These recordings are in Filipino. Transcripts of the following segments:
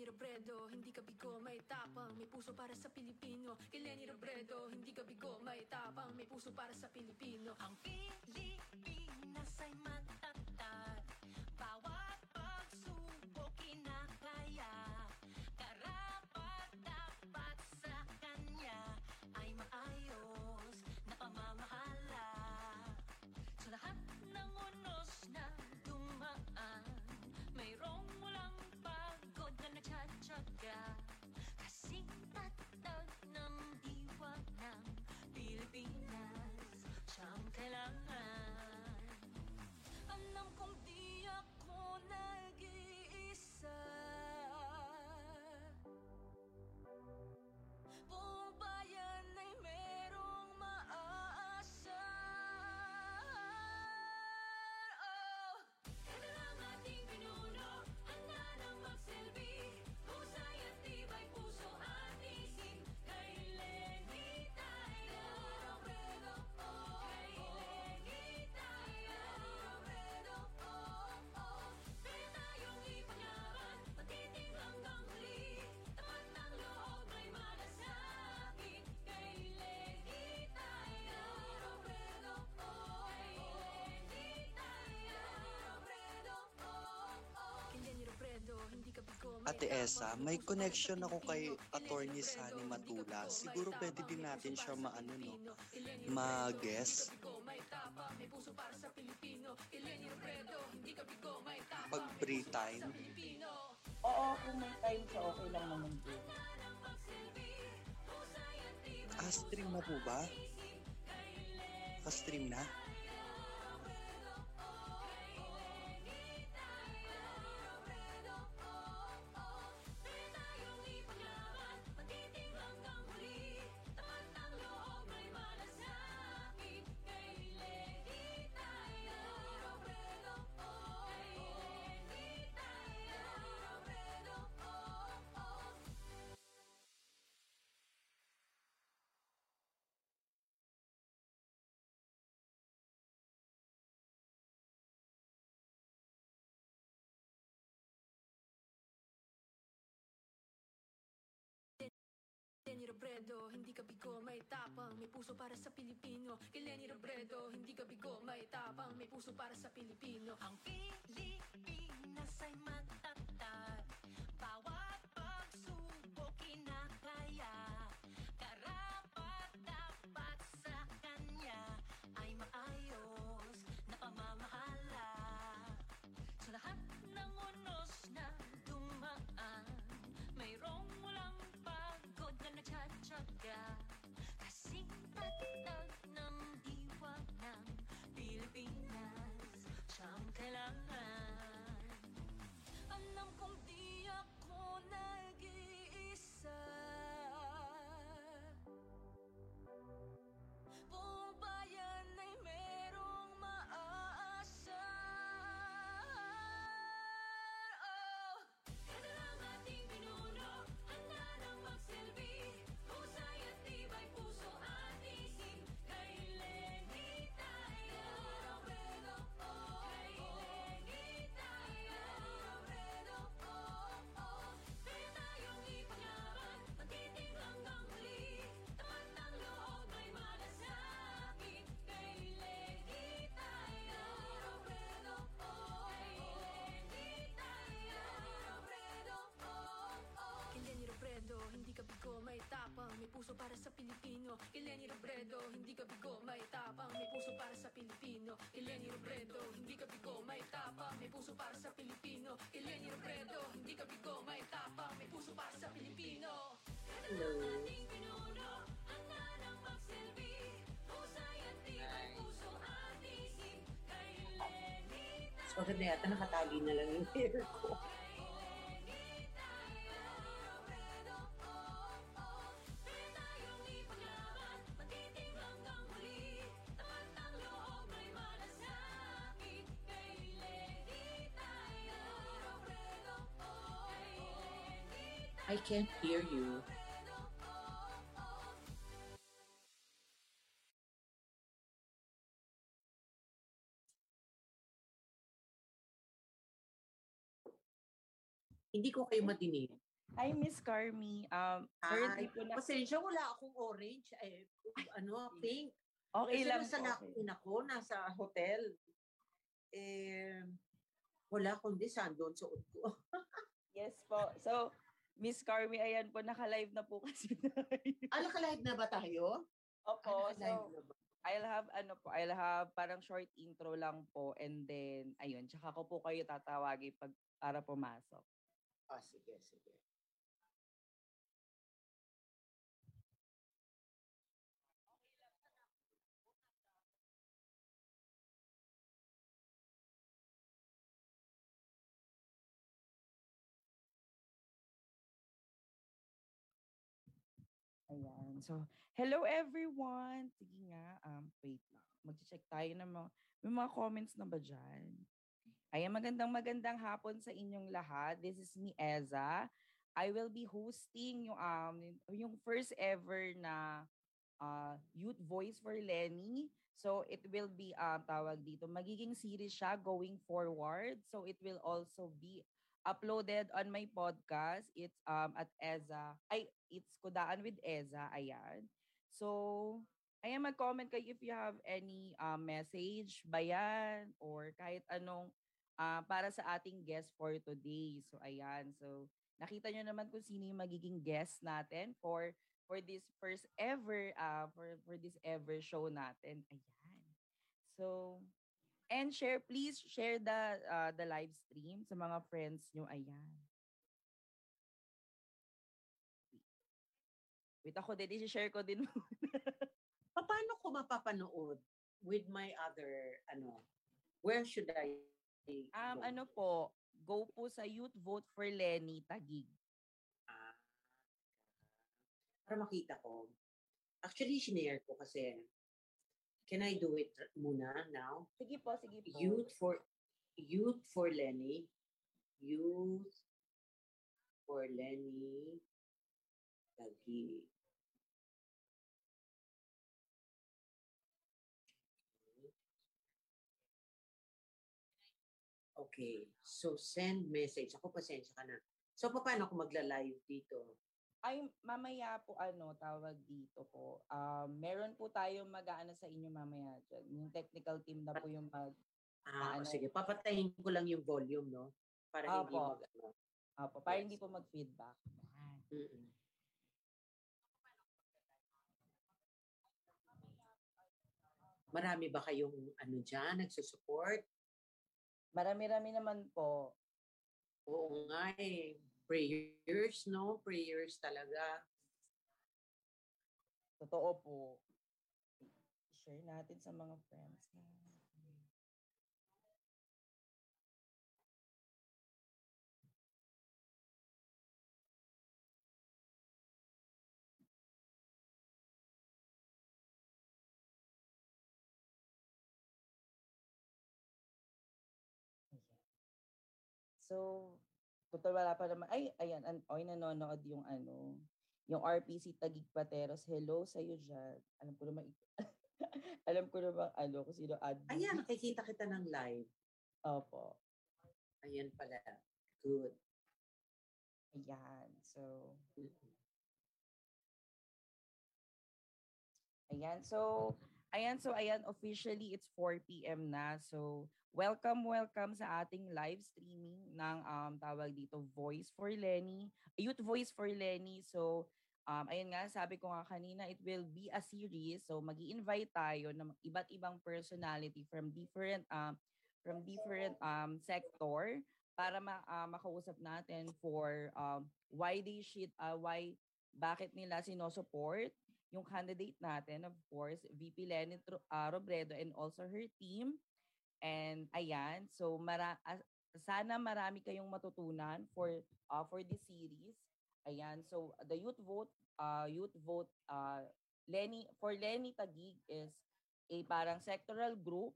Lenny Robredo, hindi ka bigo, may tapang May puso para sa Pilipino. Kay Lenny Robredo, hindi ka bigo, may tapang May puso para sa Pilipino. Ang Pilipinas ay matatag Ate. Esa, may connection ako kay Attorney Sunny Matula. Siguro pwede din natin siya maano, no? Ma-guess. Pag free time. Oo, kung may time siya, okay lang naman din. Ah, stream na po ba? Pa-stream na? Robredo, hindi ka bigo, may tapang May puso para sa Pilipino. Kay Lenny Robredo, hindi ka bigo, may tapang May puso para sa Pilipino. Ang Pilipinas ay matatag puso para sa Pilipino Lenny Robredo, hindi ka bigo, may tapang May puso para sa Pilipino Lenny Robredo, hindi ka bigo, may tapang May puso para sa Pilipino Lenny Robredo, hindi ka bigo, may tapang May puso para sa Pilipino. Ito lang ating pinuno Handa nang magsilbi. Husay at tibay puso at isip Kay Lenny Mas maganda yata nakatali na lang yung hair ko. I can't hear you. Hindi ko kayo madinig. Hi, Miss Carmi. Um, Ay, po na... pasensya, wala akong orange. Eh, ano, pink. Okay Kasi lang nasa po. na, okay. ako, nasa hotel. Eh, wala kundi sandon suot ko. Yes po. So, Miss Carmi, ayan po, naka-live na po kasi tayo. Ah, naka-live na ba tayo? Opo, Ah, so, na ba? I'll have, ano po, I'll have parang short intro lang po and then, ayun, tsaka ko po kayo tatawagin pag, para pumasok. Ah, sige, sige. So, hello everyone! Sige nga, um, wait lang. Mag-check tayo ng mga, may mga comments na ba dyan? Ayan, magandang magandang hapon sa inyong lahat. This is me, Eza. I will be hosting yung, um, yung first ever na uh, Youth Voice for Lenny. So, it will be, um, tawag dito, magiging series siya going forward. So, it will also be uploaded on my podcast. It's um at Eza. Ay, it's Kudaan with Eza. Ayan. So, ayan, mag-comment kayo if you have any uh, message, bayan, or kahit anong uh, para sa ating guest for today. So, ayan. So, nakita nyo naman kung sino yung magiging guest natin for for this first ever uh, for for this ever show natin. Ayan. So, And share, please share the uh, the live stream sa mga friends nyo. Ayan. Wait ako din, i-share ko din. Pa- Paano ko mapapanood with my other, ano, where should I um, go? ano po, go po sa Youth Vote for Lenny Tagig. Ah, para makita ko. Actually, sinare ko kasi. Can I do it muna now? Sige po, sige po. Youth for Youth for Lenny. Youth for Lenny. Lagi. Okay. So, send message. Ako, pasensya ka na. So, paano ako magla-live dito? Ay, mamaya po ano, tawag dito po. Um, meron po tayong mag-aano sa inyo mamaya dyan. Yung technical team na po yung mag... Ah, Paano? sige. Papatayin ko lang yung volume, no? Para hindi Opo. mag... Ano. Apo, para Yes. hindi po mag-feedback. Mm-mm. Marami ba kayong ano dyan, nagsusupport? Marami-rami naman po. Oo nga eh. Prayers, no? Prayers talaga. Totoo po. Share natin sa mga friends. So, total wala pa naman. Ay, ayan. An, oy, nanonood yung ano, yung RPC Tagig Pateros. Hello sa'yo dyan. Alam ko naman, alam ko naman, ano, kung sino admin. Ayan, nakikita kita ng live. Opo. Ayan pala. Good. Ayan. So, ayan. So, ayan. So, ayan. Officially, it's 4 p.m. na. So, welcome, welcome sa ating live streaming ng um, tawag dito, Voice for Lenny. Youth Voice for Lenny. So, um, ayun nga, sabi ko nga kanina, it will be a series. So, mag invite tayo ng iba't ibang personality from different um, from different um, sector para ma- ah, makausap natin for um, why they should, uh, why, bakit nila sinosuport yung candidate natin, of course, VP Lenny ah, Robredo and also her team. And ayan, so mara as- sana marami kayong matutunan for uh, for this series. Ayan, so the youth vote uh, youth vote uh, Lenny for Lenny Tagig is a parang sectoral group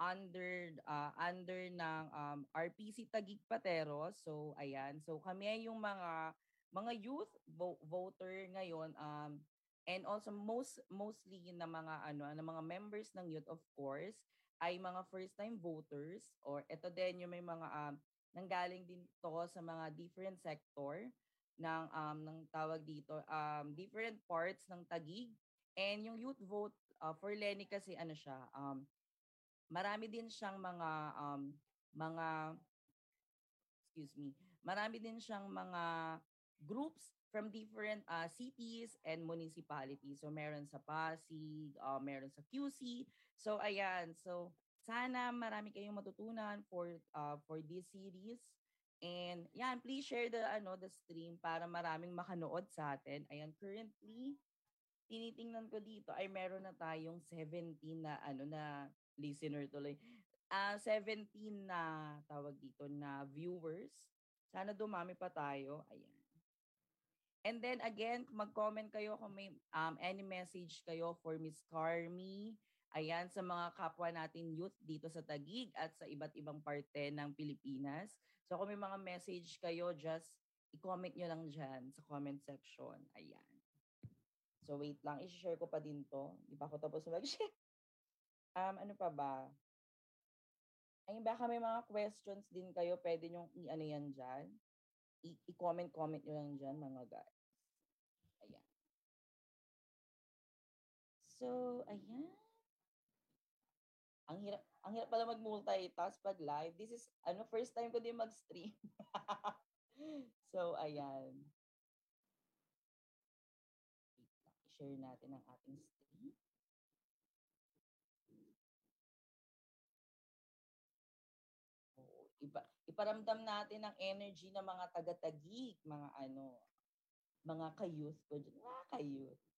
under uh, under ng um, RPC Tagig Pateros. So ayan, so kami yung mga mga youth vo- voter ngayon um and also most mostly na mga ano na mga members ng youth of course ay mga first time voters or ito din yung may mga um, nanggaling din to sa mga different sector ng um ng tawag dito um different parts ng Tagig and yung youth vote uh, for Lenny kasi ano siya um marami din siyang mga um mga excuse me marami din siyang mga groups from different uh, cities and municipalities so meron sa Pasig uh, meron sa QC so ayan so sana marami kayong matutunan for uh, for this series And yan, please share the ano the stream para maraming makanood sa atin. Ayan, currently tinitingnan ko dito ay meron na tayong 17 na ano na listener tuloy. Ah, 17 na tawag dito na viewers. Sana dumami pa tayo. Ayan. And then again, mag-comment kayo kung may um, any message kayo for Miss Carmi. Ayan, sa mga kapwa natin youth dito sa Tagig at sa iba't ibang parte ng Pilipinas. So kung may mga message kayo, just i-comment nyo lang dyan sa comment section. Ayan. So wait lang, i-share ko pa din to. Di pa ako tapos mag-share. Um, ano pa ba? Ayun, baka may mga questions din kayo, pwede nyo i-ano yan dyan. I-comment-comment nyo lang dyan, mga guys. So, ayan. Ang hirap, ang hirap pala mag-multitask pag live. This is, ano, first time ko din mag-stream. so, ayan. I-share natin ang ating stream. Oo, ipa, iparamdam natin ang energy ng mga taga-tagig, mga ano, mga ka-youth ko dyan. Mga ka-youth.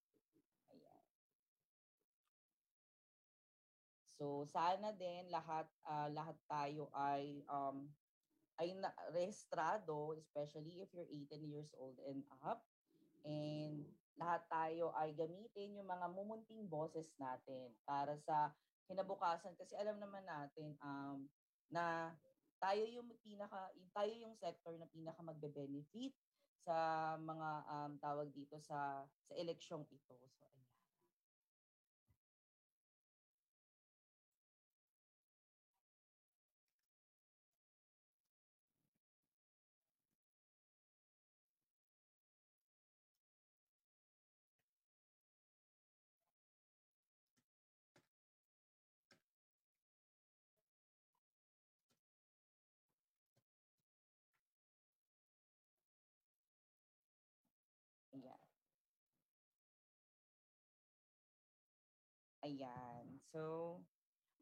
So sana din lahat ah, lahat tayo ay um ay na, rehistrado, especially if you're 18 years old and up. And lahat tayo ay gamitin yung mga mumunting boses natin para sa kinabukasan kasi alam naman natin um na tayo yung pinaka tayo yung sector na pinaka magbe-benefit sa mga um, tawag dito sa sa eleksyong ito. So Ayan. So,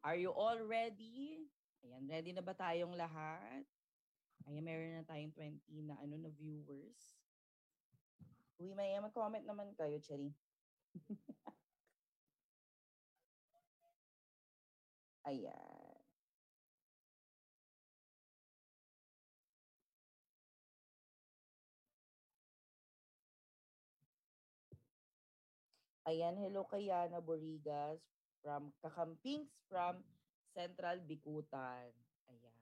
are you all ready? Ayan, ready na ba tayong lahat? Ayan, meron na tayong 20 na ano na viewers. Uy, may mag-comment naman kayo, Cherry. Ayan. Ayan, hello kay Yana Borigas from Kakampings from Central Bikutan. Ayan.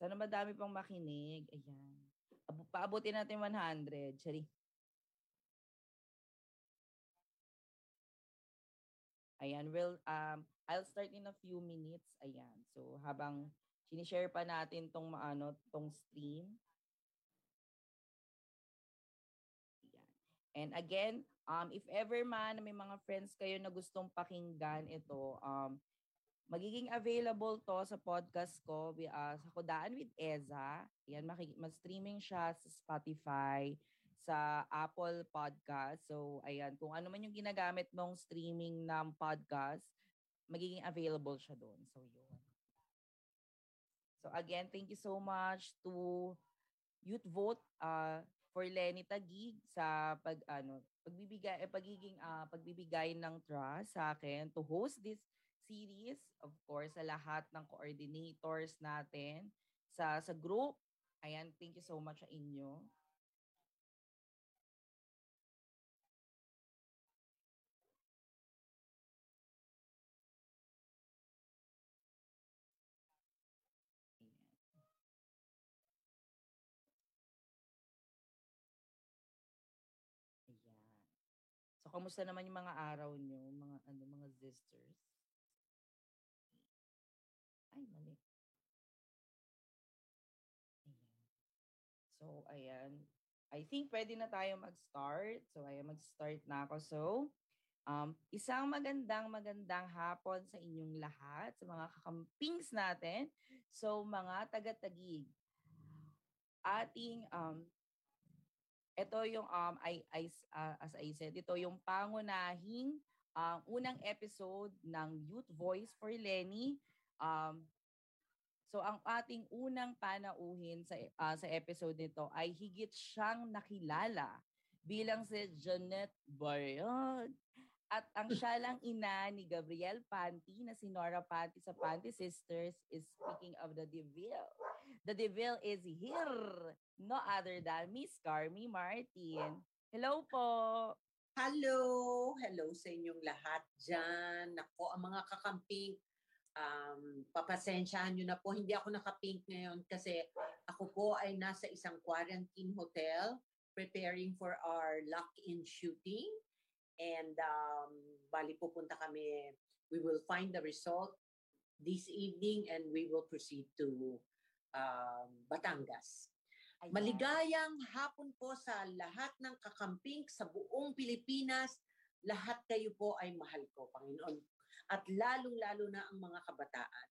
Sana madami pang makinig. Ayan. Paabutin natin 100. Chari. Ayan, well, um, I'll start in a few minutes. Ayan. So, habang sinishare pa natin tong maano, tong stream. And again, um, if ever man may mga friends kayo na gustong pakinggan ito, um, magiging available to sa podcast ko ah, sa Kudaan with Eza. Yan, maki- mag-streaming siya sa Spotify, sa Apple Podcast. So, ayan, kung ano man yung ginagamit mong streaming ng podcast, magiging available siya doon. So, yun. So, again, thank you so much to Youth Vote uh, for Lenny Tagig sa pag ano pagbibigay eh, pagiging ah, pagbibigay ng trust sa akin to host this series of course sa lahat ng coordinators natin sa sa group. Ayan thank you so much sa inyo kamusta naman yung mga araw nyo, mga ano, mga sisters? Ay, mali. Ayan. So, ayan. I think pwede na tayo mag-start. So, ayan, mag-start na ako. So, um, isang magandang magandang hapon sa inyong lahat, sa mga kakampings natin. So, mga taga-tagig. Ating, um, ito yung, um, I, I, uh, as I said, ito yung pangunahing um, unang episode ng Youth Voice for Lenny. Um, So ang ating unang panauhin sa ah, sa episode nito ay higit siyang nakilala bilang si Jeanette Bayon. At ang siya lang ina ni Gabriel Panty na si Nora Panty sa Panty Sisters is speaking of the Deville. The Deville is here. No other than Miss Carmi Martin. Hello po. Hello! Hello sa inyong lahat dyan. Nako, ang mga kakamping, um, papasensyahan nyo na po. Hindi ako nakapink ngayon kasi ako po ay nasa isang quarantine hotel preparing for our lock-in shooting. And um, bali pupunta kami. We will find the result this evening and we will proceed to um, Batangas. Ayan. Maligayang hapon po sa lahat ng kakamping sa buong Pilipinas. Lahat kayo po ay mahal ko, Panginoon. At lalong-lalo na ang mga kabataan.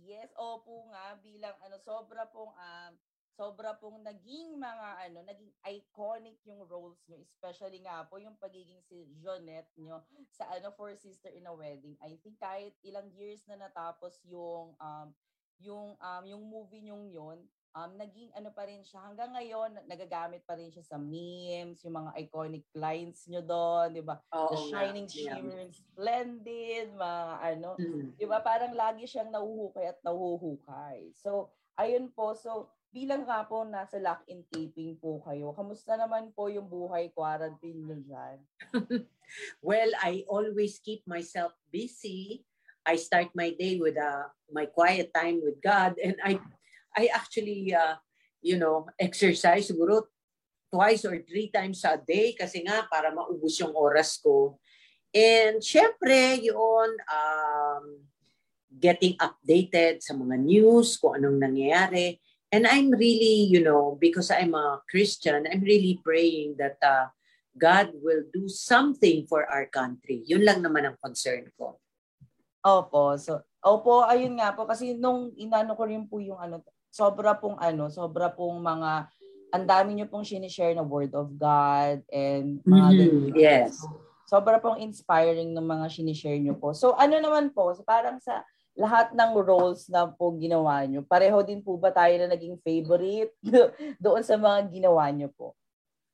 Yes, opo nga bilang ano sobra pong um sobra pong naging mga ano, naging iconic yung roles nyo, especially nga po yung pagiging si Jonette nyo sa ano For Sister in a Wedding. I think kahit ilang years na natapos yung um yung um yung movie nyong yun, um naging ano pa rin siya hanggang ngayon nagagamit pa rin siya sa memes, yung mga iconic lines nyo doon, 'di ba? Oo The Shining yeah. Shimmering Splendid, mga ano, Mm. 'di ba? Parang lagi siyang nahuhukay at nahuhukay. So, ayun po. So, bilang nga po nasa lock-in taping po kayo, kamusta naman po yung buhay quarantine niyo diyan? Well, I always keep myself busy. I start my day with uh, my quiet time with God and I I actually uh, you know, exercise siguro twice or three times a day kasi nga para maubos yung oras ko. And syempre, yun, um, getting updated sa mga news, kung anong nangyayari. And I'm really, you know, because I'm a Christian, I'm really praying that uh, God will do something for our country. Yun lang naman ang concern ko. Opo. So, opo, ayun nga po kasi nung inano ko rin po yung ano, sobra pong ano, sobra pong mga ang dami niyo pong sinishare na word of God and mga Mhm, ganun. yes. So, sobra pong inspiring ng mga sinishare niyo po. So ano naman po, so parang sa lahat ng roles na po ginawa niyo, pareho din po ba tayo na naging favorite doon sa mga ginawa niyo po?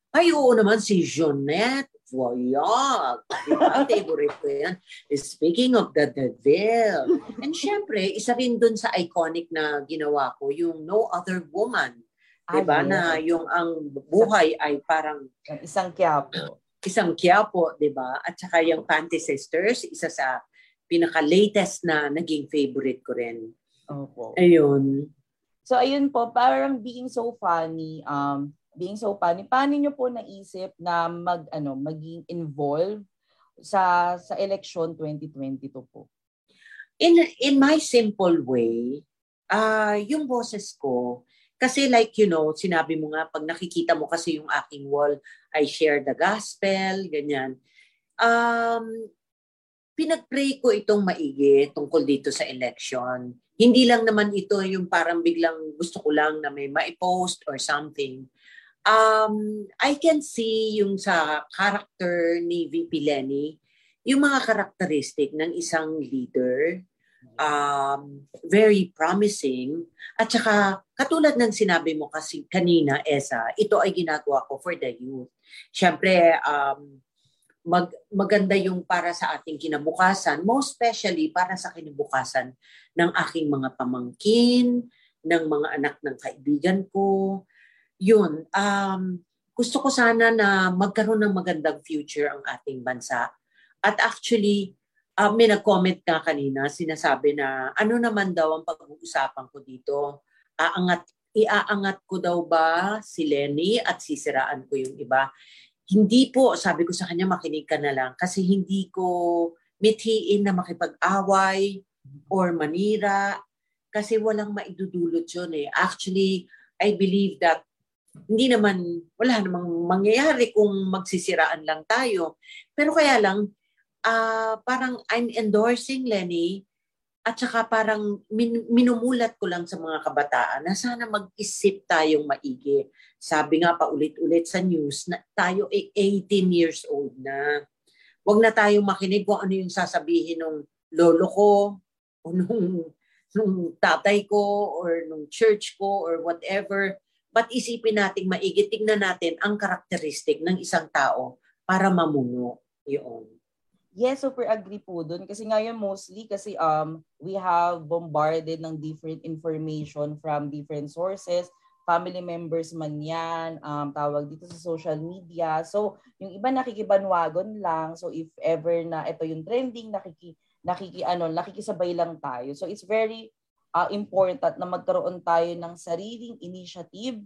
Ay, oo naman si Jeanette. Voyag. Diba? Favorite ko yan. Speaking of the devil. And syempre, isa rin dun sa iconic na ginawa ko, yung No Other Woman. Diba? Ah, yes. Na yung ang buhay ay parang Isang kiyapo. isang Quiapo, di ba? At saka yung Panty Sisters, isa sa pinaka-latest na naging favorite ko rin. Opo. Ayun. So ayun po, parang being so funny, um, being so funny, paano niyo po naisip na mag ano, maging involved sa sa election 2022 po? In in my simple way, ah yung boses ko, kasi like you know, sinabi mo nga, pag nakikita mo kasi yung aking wall, I share the gospel, ganyan. Um, pinag-pray ko itong maigi tungkol dito sa election. Hindi lang naman ito yung parang biglang gusto ko lang na may ma-post or something. Um, I can see yung sa character ni VP Lenny, yung mga karakteristik ng isang leader, um, very promising. At saka, katulad ng sinabi mo kasi kanina, Esa, ito ay ginagawa ko for the youth. Siyempre, um, mag, maganda yung para sa ating kinabukasan, most especially para sa kinabukasan ng aking mga pamangkin, ng mga anak ng kaibigan ko. Yun, um, gusto ko sana na magkaroon ng magandang future ang ating bansa. At actually, uh, may nag-comment ka kanina, sinasabi na ano naman daw ang pag-uusapan ko dito. Aangat, iaangat ko daw ba si Lenny at sisiraan ko yung iba? Hindi po, sabi ko sa kanya, makinig ka na lang. Kasi hindi ko mithiin na makipag-away or manira. Kasi walang maidudulot yun eh. Actually, I believe that hindi naman, wala namang mangyayari kung magsisiraan lang tayo. Pero kaya lang, ah parang I'm endorsing Lenny at saka parang min- minumulat ko lang sa mga kabataan na sana mag-isip tayong maigi. Sabi nga pa ulit-ulit sa news na tayo ay 18 years old na. Huwag na tayong makinig kung ano yung sasabihin ng lolo ko o nung, nung tatay ko or nung church ko or whatever. But isipin natin maigi, tignan natin ang karakteristik ng isang tao para mamuno. Yun. Yes, super agree po dun. Kasi ngayon mostly, kasi um, we have bombarded ng different information from different sources, family members man yan, um, tawag dito sa social media. So, yung iba nakikibanwagon lang. So, if ever na ito yung trending, nakiki, nakiki, ano, nakikisabay lang tayo. So, it's very uh, important na magkaroon tayo ng sariling initiative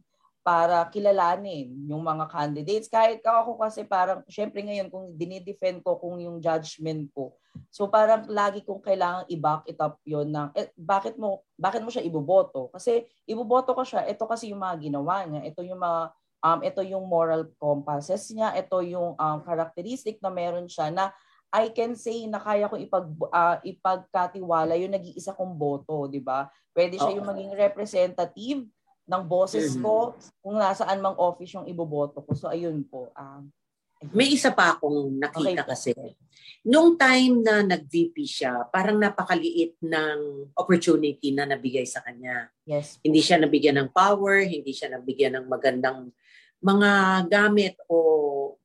para kilalanin yung mga candidates. Kahit ako kasi parang, syempre ngayon kung dinidefend ko kung yung judgment ko, so parang lagi kong kailangan i-back it up yun ng, eh, bakit mo, bakit mo siya iboboto? Kasi iboboto ko siya, ito kasi yung mga ginawa niya, ito yung mga, um, ito yung moral compasses niya, ito yung um, characteristic na meron siya na I can say na kaya ko ipag uh, ipagkatiwala yung nag-iisa kong boto, 'di ba? Pwede siya yung maging representative ng boses ko kung nasaan mang office yung iboboto ko. So ayun po. Um, May isa pa akong nakita Okay kasi. Nung time na nag-VP siya, parang napakaliit ng opportunity na nabigay sa kanya. yes. Hindi siya nabigyan ng power, hindi siya nabigyan ng magandang mga gamit o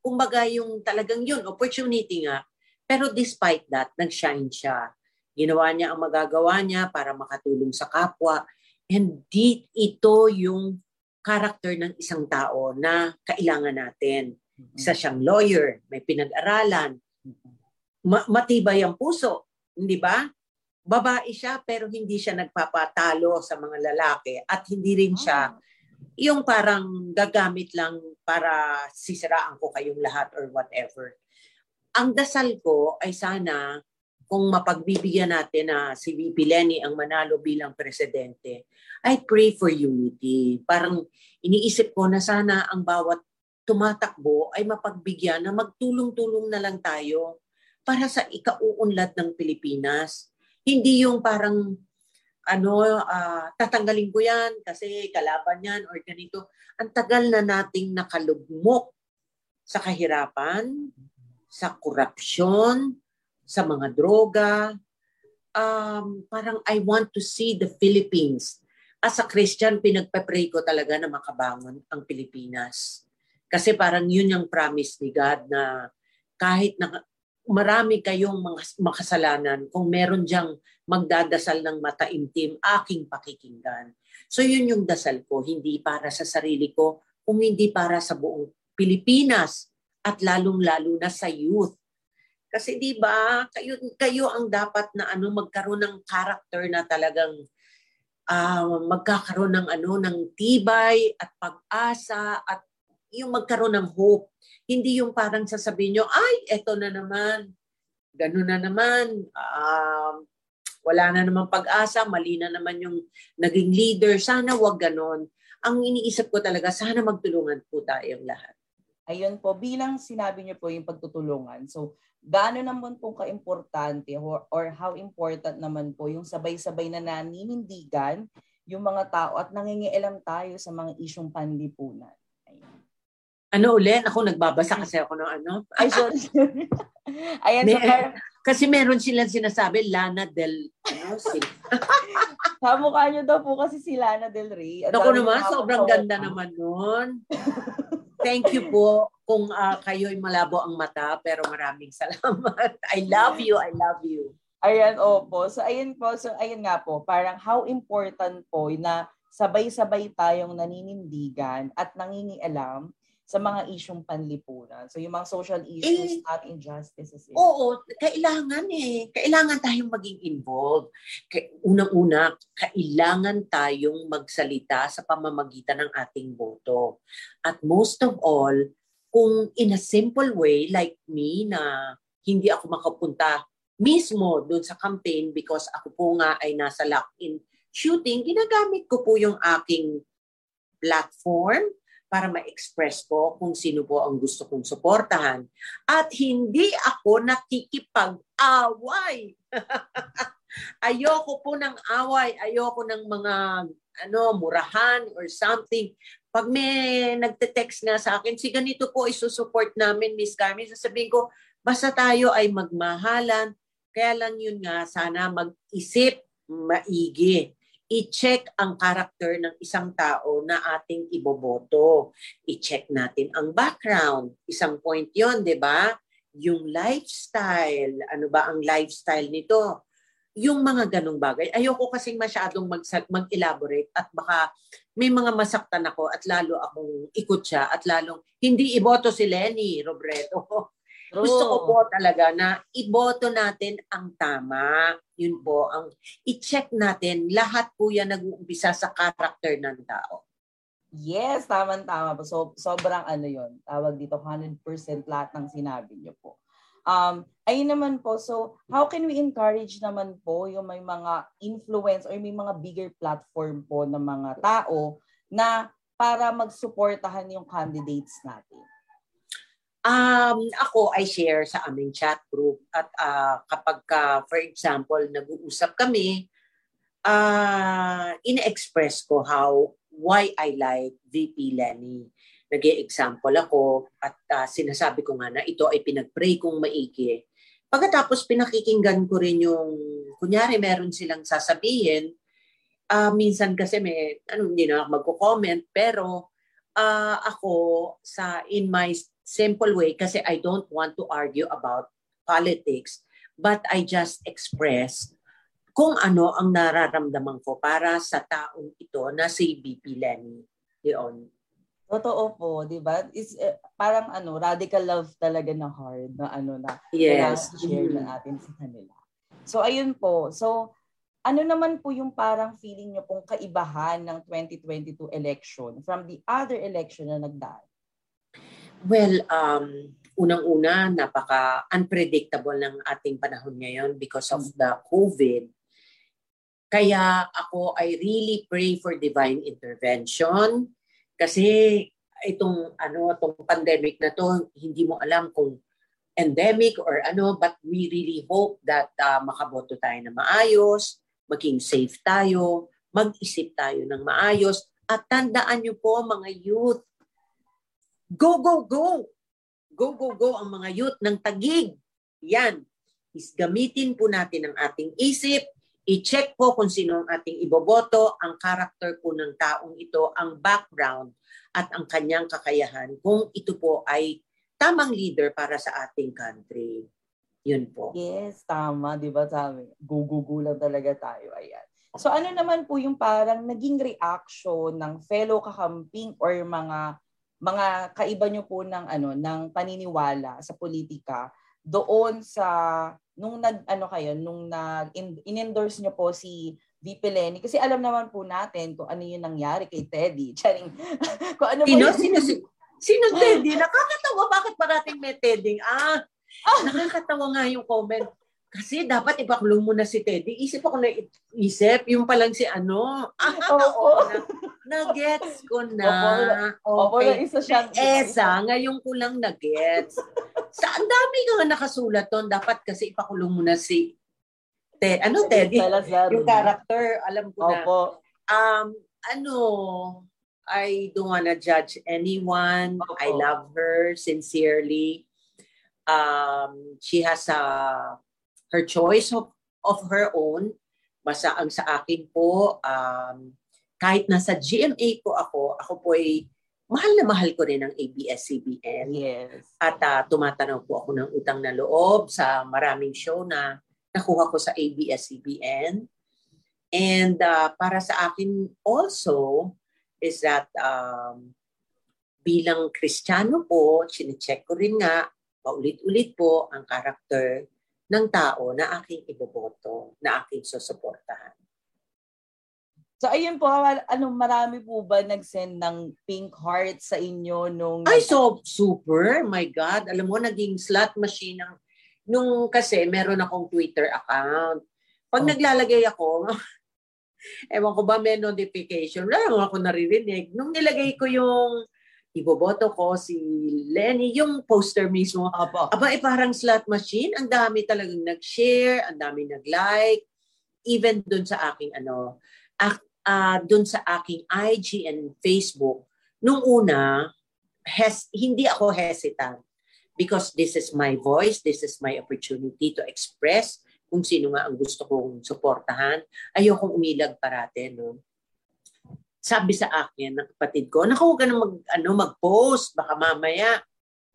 kumbaga yung talagang yun, opportunity nga. Pero despite that, nag-shine siya. Ginawa niya ang magagawa niya para makatulong sa kapwa. And di, ito yung character ng isang tao na kailangan natin. Isa siyang lawyer, may pinag-aralan, ma- matibay ang puso, hindi ba? Babae siya pero hindi siya nagpapatalo sa mga lalaki at hindi rin siya yung parang gagamit lang para sisiraan ko kayong lahat or whatever. Ang dasal ko ay sana kung mapagbibigyan natin na si VP Lenny ang manalo bilang presidente, I pray for unity. Parang iniisip ko na sana ang bawat tumatakbo ay mapagbigyan na magtulong-tulong na lang tayo para sa ikauunlad ng Pilipinas. Hindi yung parang ano, ah, tatanggalin ko yan kasi kalaban yan or ganito. Ang tagal na nating nakalugmok sa kahirapan, sa korupsyon, sa mga droga. Um, parang I want to see the Philippines. As a Christian, pinagpe-pray ko talaga na makabangon ang Pilipinas. Kasi parang yun yung promise ni God na kahit na marami kayong mga makasalanan, kung meron diyang magdadasal ng mataimtim, aking pakikinggan. So yun yung dasal ko, hindi para sa sarili ko, kung hindi para sa buong Pilipinas at lalong-lalo na sa youth. Kasi 'di ba, kayo kayo ang dapat na ano magkaroon ng character na talagang ah, magkakaroon ng ano ng tibay at pag-asa at yung magkaroon ng hope. Hindi yung parang sasabihin nyo, ay, eto na naman. Ganun na naman. Um, wala na naman pag-asa. Mali na naman yung naging leader. Sana wag ganon. Ang iniisip ko talaga, sana magtulungan po tayong lahat. Ayun po, bilang sinabi niyo po yung pagtutulungan. So, gaano naman po ka-importante or, or how important naman po yung sabay-sabay na naninindigan yung mga tao at nangingialam tayo sa mga isyong panlipunan. Ayun. Ano ulit? Ako nagbabasa kasi ako ng ano. Ay, sorry. Ayan, so, May- par- Kasi meron silang sinasabi, Lana del... Ano, kamukha niyo daw po kasi si Lana Del Rey. Dami naman, sobrang ganda naman nun. Thank you po kung ah, kayo'y malabo ang mata, pero maraming salamat. I love you, I love you. Ayan, opo. So, ayun po. So, ayun nga po. Parang how important po na sabay-sabay tayong naninindigan at nangingialam sa mga isyong panlipunan. So, yung mga social issues Eh, at injustices. Oo, kailangan eh. Kailangan tayong maging involved. Unang-una, kailangan tayong magsalita sa pamamagitan ng ating boto. At most of all, kung in a simple way, like me, na hindi ako makapunta mismo doon sa campaign because ako po nga ay nasa lock-in shooting, ginagamit ko po yung aking platform para ma-express ko kung sino po ang gusto kong suportahan. At hindi ako nakikipag-away. ayoko po ng away, ayoko ng mga ano, murahan or something. Pag may nagte-text nga sa akin, si ganito po isusupport namin, Miss Carmen, sasabihin ko, basta tayo ay magmahalan, kaya lang yun nga, sana mag-isip maigi i-check ang karakter ng isang tao na ating iboboto. I-check natin ang background. Isang point yon di ba? Yung lifestyle. Ano ba ang lifestyle nito? Yung mga ganong bagay. Ayoko kasing masyadong mag- mag-elaborate at baka may mga masaktan ako at lalo akong ikot siya at lalong hindi iboto si Lenny Robredo. Gusto ko po talaga na iboto natin ang tama. Yun po, ang i-check natin, lahat po yan nag-uumpisa sa karakter ng tao. Yes, tama-tama po. So, sobrang ano yon Tawag dito, 100% lahat ng sinabi niyo po. Um, ayun naman po, so how can we encourage naman po yung may mga influence or may mga bigger platform po ng mga tao na para magsuportahan yung candidates natin? Um, ako ay share sa aming chat group at uh, kapag ka, for example, nag-uusap kami, uh, ine-express ko how, why I like VP Lenny. nag example ako at uh, sinasabi ko nga na ito ay pinag-pray kong maigi. Pagkatapos pinakikinggan ko rin yung, kunyari meron silang sasabihin, uh, minsan kasi may, ano, hindi na ako magko-comment, pero uh, ako sa in my simple way kasi I don't want to argue about politics but I just express kung ano ang nararamdaman ko para sa taong ito na si BP Lenny. Yun. Totoo po, di ba? It's uh, parang ano, radical love talaga na hard na ano na yes. share mm-hmm. na natin sa kanila. So ayun po. So ano naman po yung parang feeling nyo pong kaibahan ng 2022 election from the other election na nagdaan? Well, um, unang-una, napaka-unpredictable ng ating panahon ngayon because of the COVID. Kaya ako, I really pray for divine intervention kasi itong ano itong pandemic na to hindi mo alam kung endemic or ano but we really hope that uh, makaboto tayo na maayos maging safe tayo mag-isip tayo ng maayos at tandaan niyo po mga youth Go, go, go! Go, go, go ang mga youth ng tagig. Yan. Is gamitin po natin ang ating isip, i-check po kung sino ang ating iboboto, ang karakter po ng taong ito, ang background at ang kanyang kakayahan kung ito po ay tamang leader para sa ating country. Yun po. Yes, tama. Di ba sabi? Gugugu lang talaga tayo. Ayan. So ano naman po yung parang naging reaction ng fellow kakamping or mga mga kaiba nyo po ng ano ng paniniwala sa politika doon sa nung nag ano kayo nung nag in-endorse nyo po si VP Lenny kasi alam naman po natin kung ano yung nangyari kay Teddy. Charing kung ano sino, yung... sino, sino, sino Teddy? Nakakatawa bakit parating may Teddy? Ah, nakakatawa nga yung comment. Kasi dapat ipakulong mo na si Teddy. Isip ako na isip, yung palang si ano. Ah, oo. na, na-gets ko na. Opo, okay. na isa siyang... Esa, ngayon ko lang na-gets. Sa ang dami nga nakasulat doon. Dapat kasi ipakulong mo na si Te, ano Teddy? Yung character, alam ko na. Opo. Um, ano, I don't wanna judge anyone. Opo. I love her sincerely. Um, she has a her choice of, of her own. Basta ang sa akin po, um, kahit nasa GMA ko ako, ako po ay mahal na mahal ko rin ang ABS-CBN. Yes. At uh, tumatanaw po ako ng utang na loob sa maraming show na nakuha ko sa ABS-CBN. And uh, para sa akin also is that um, bilang Kristiyano po, chinecheck ko rin nga, paulit-ulit po ang karakter ng tao na aking iboboto, na aking susuportahan. So ayun po, ano marami po ba nag-send ng pink heart sa inyo nung Ay so super, my god. Alam mo naging slot machine ng nung kasi meron akong Twitter account. Pag oh. naglalagay ako, Ewan ko ba may notification. Wala naman ako naririnig. Nung nilagay ko yung iboboto ko si Lenny, yung poster mismo, Opo. aba eh parang slot machine. Ang dami talagang nag-share, ang dami nag-like. Even dun sa aking ano, ak, ah, dun sa aking IG and Facebook, nung una, hes, hindi ako hesitant because this is my voice, this is my opportunity to express kung sino nga ang gusto kong suportahan. Ayokong umilag parate, no? Sabi sa akin ng kapatid ko, naku, huwag ka na mag, ano, mag-post, baka mamaya,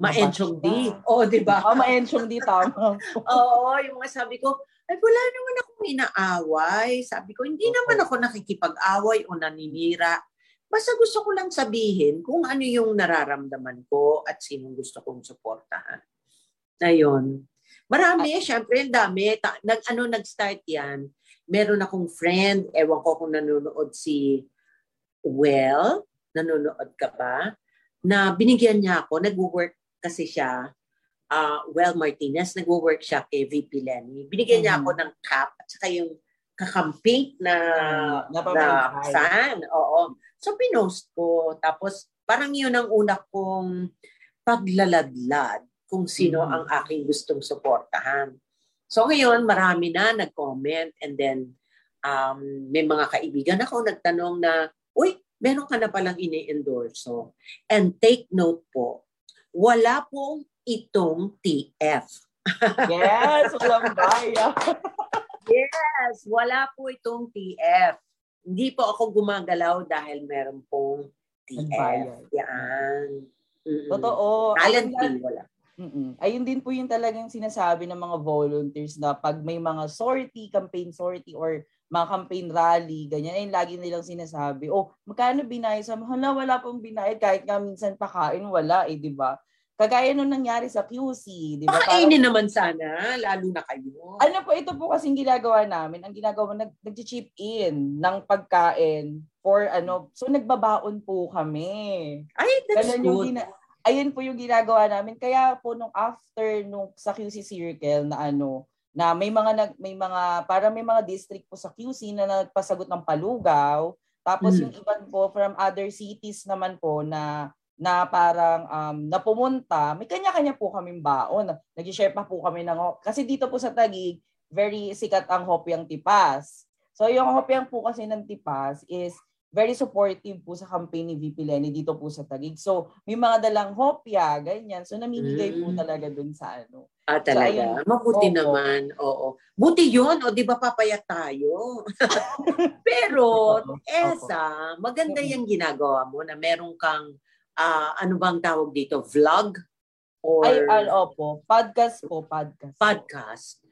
ma-enchong di. O, oh, di ba? Ah, ma-enchong di tama. Oo, yung mga sabi ko, ay wala naman akong inaaway. Sabi ko, hindi naman ako nakikipag-away o naninira. Basta gusto ko lang sabihin kung ano yung nararamdaman ko at sinong gusto kong suportahan. Ayun. Marami, syempre, ang dami. Ta- nag, ano, nag-start yan. Meron akong friend, ewan ko kung nanonood si Well, nanonood ka ba? Na binigyan niya ako, nag-work kasi siya, uh, Well Martinez, nag-work siya kay VP Lenny. Binigyan niya Mhm. ako ng cap at saka yung kakamping na, Ah, na napamahal. fan. Oo. So, pinost ko. Tapos, parang yun ang una kong paglaladlad kung sino Mhm. ang aking gustong suportahan. So, ngayon, marami na nag-comment and then um, may mga kaibigan ako nagtanong na, uy, meron ka na palang ini-endorso. And take note po, wala pong itong TF. Yes, walang baya. Yes, wala po itong TF. Hindi po ako gumagalaw dahil meron pong TF. Yan. Mm-mm. Totoo. Talent Ayun fee, wala. Mm-mm. Ayun din po yung talagang sinasabi ng mga volunteers na pag may mga sortie, campaign sortie or mga campaign rally, ganyan, ayun lagi nilang sinasabi, oh, magkano binayad sa hala, wala pong binayad, kahit nga minsan pakain, wala eh, di ba? Kagaya nung nangyari sa QC, di ba? Parang- Pakainin naman sana, lalo na kayo. ano po, ito po kasing ginagawa namin. Ang ginagawa, nag, nag-chip in ng pagkain for ano. So, nagbabaon po kami. Ay, that's Ganun yung good. gina- ayun po yung ginagawa namin. Kaya po nung after nung sa QC Circle na ano, na may mga nag may mga para may mga district po sa QC na nagpasagot ng palugaw. Tapos Mm. yung iban po from other cities naman po na na parang um, na pumunta, may kanya-kanya po kaming baon. Nag-share pa po kami ng kasi dito po sa Taguig, very sikat ang Hopiang Tipas. So yung Hopiang po kasi ng Tipas is very supportive po sa campaign ni VP Lenny dito po sa Taguig. So may mga dalang hopya, ganyan. So namimigay po Mm. talaga dun sa ano. Ah, talaga. ayun. Mabuti Oo. naman. Oo. Buti yun. O, di ba papayat tayo? Pero, Opo. Esa, maganda Mm-mm. yung ginagawa mo na meron kang, ah, ano bang tawag dito? Vlog? Or Ay, ano po, podcast po, podcast. podcast?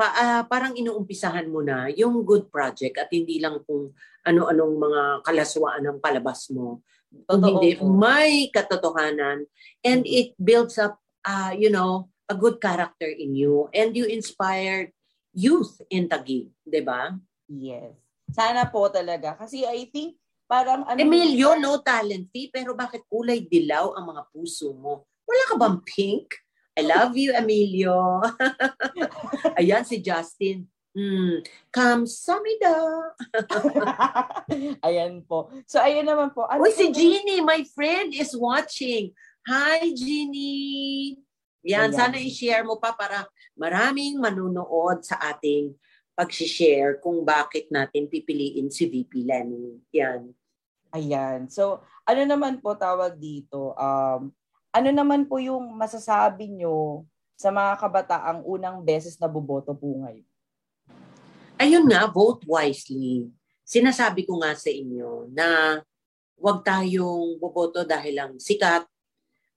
Pa, ah, parang inuumpisahan mo na yung good project at hindi lang kung ano-anong mga kalaswaan ng palabas mo. Kung Totoo hindi, po. may katotohanan and it builds up, ah, you know, a good character in you and you inspired youth in Taguig, di ba? Yes. Sana po talaga. Kasi I think, parang ano... Emilio, no talent fee, pero bakit kulay dilaw ang mga puso mo? Wala ka bang pink? I love you, Emilio. Ayan si Justin. Hmm, kamsamida. Ayan po. So, ayun naman po. Ano Uy, si Jeannie, my friend, is watching. Hi, Jeannie. Yan, Ayan. sana i-share mo pa para maraming manunood sa ating pag-share kung bakit natin pipiliin si VP Lenny. Yan. Ayan. So, ano naman po tawag dito? Um, ano naman po yung masasabi nyo sa mga kabataang unang beses na boboto po ngayon? Ayun nga, vote wisely. Sinasabi ko nga sa inyo na huwag tayong boboto dahil lang sikat.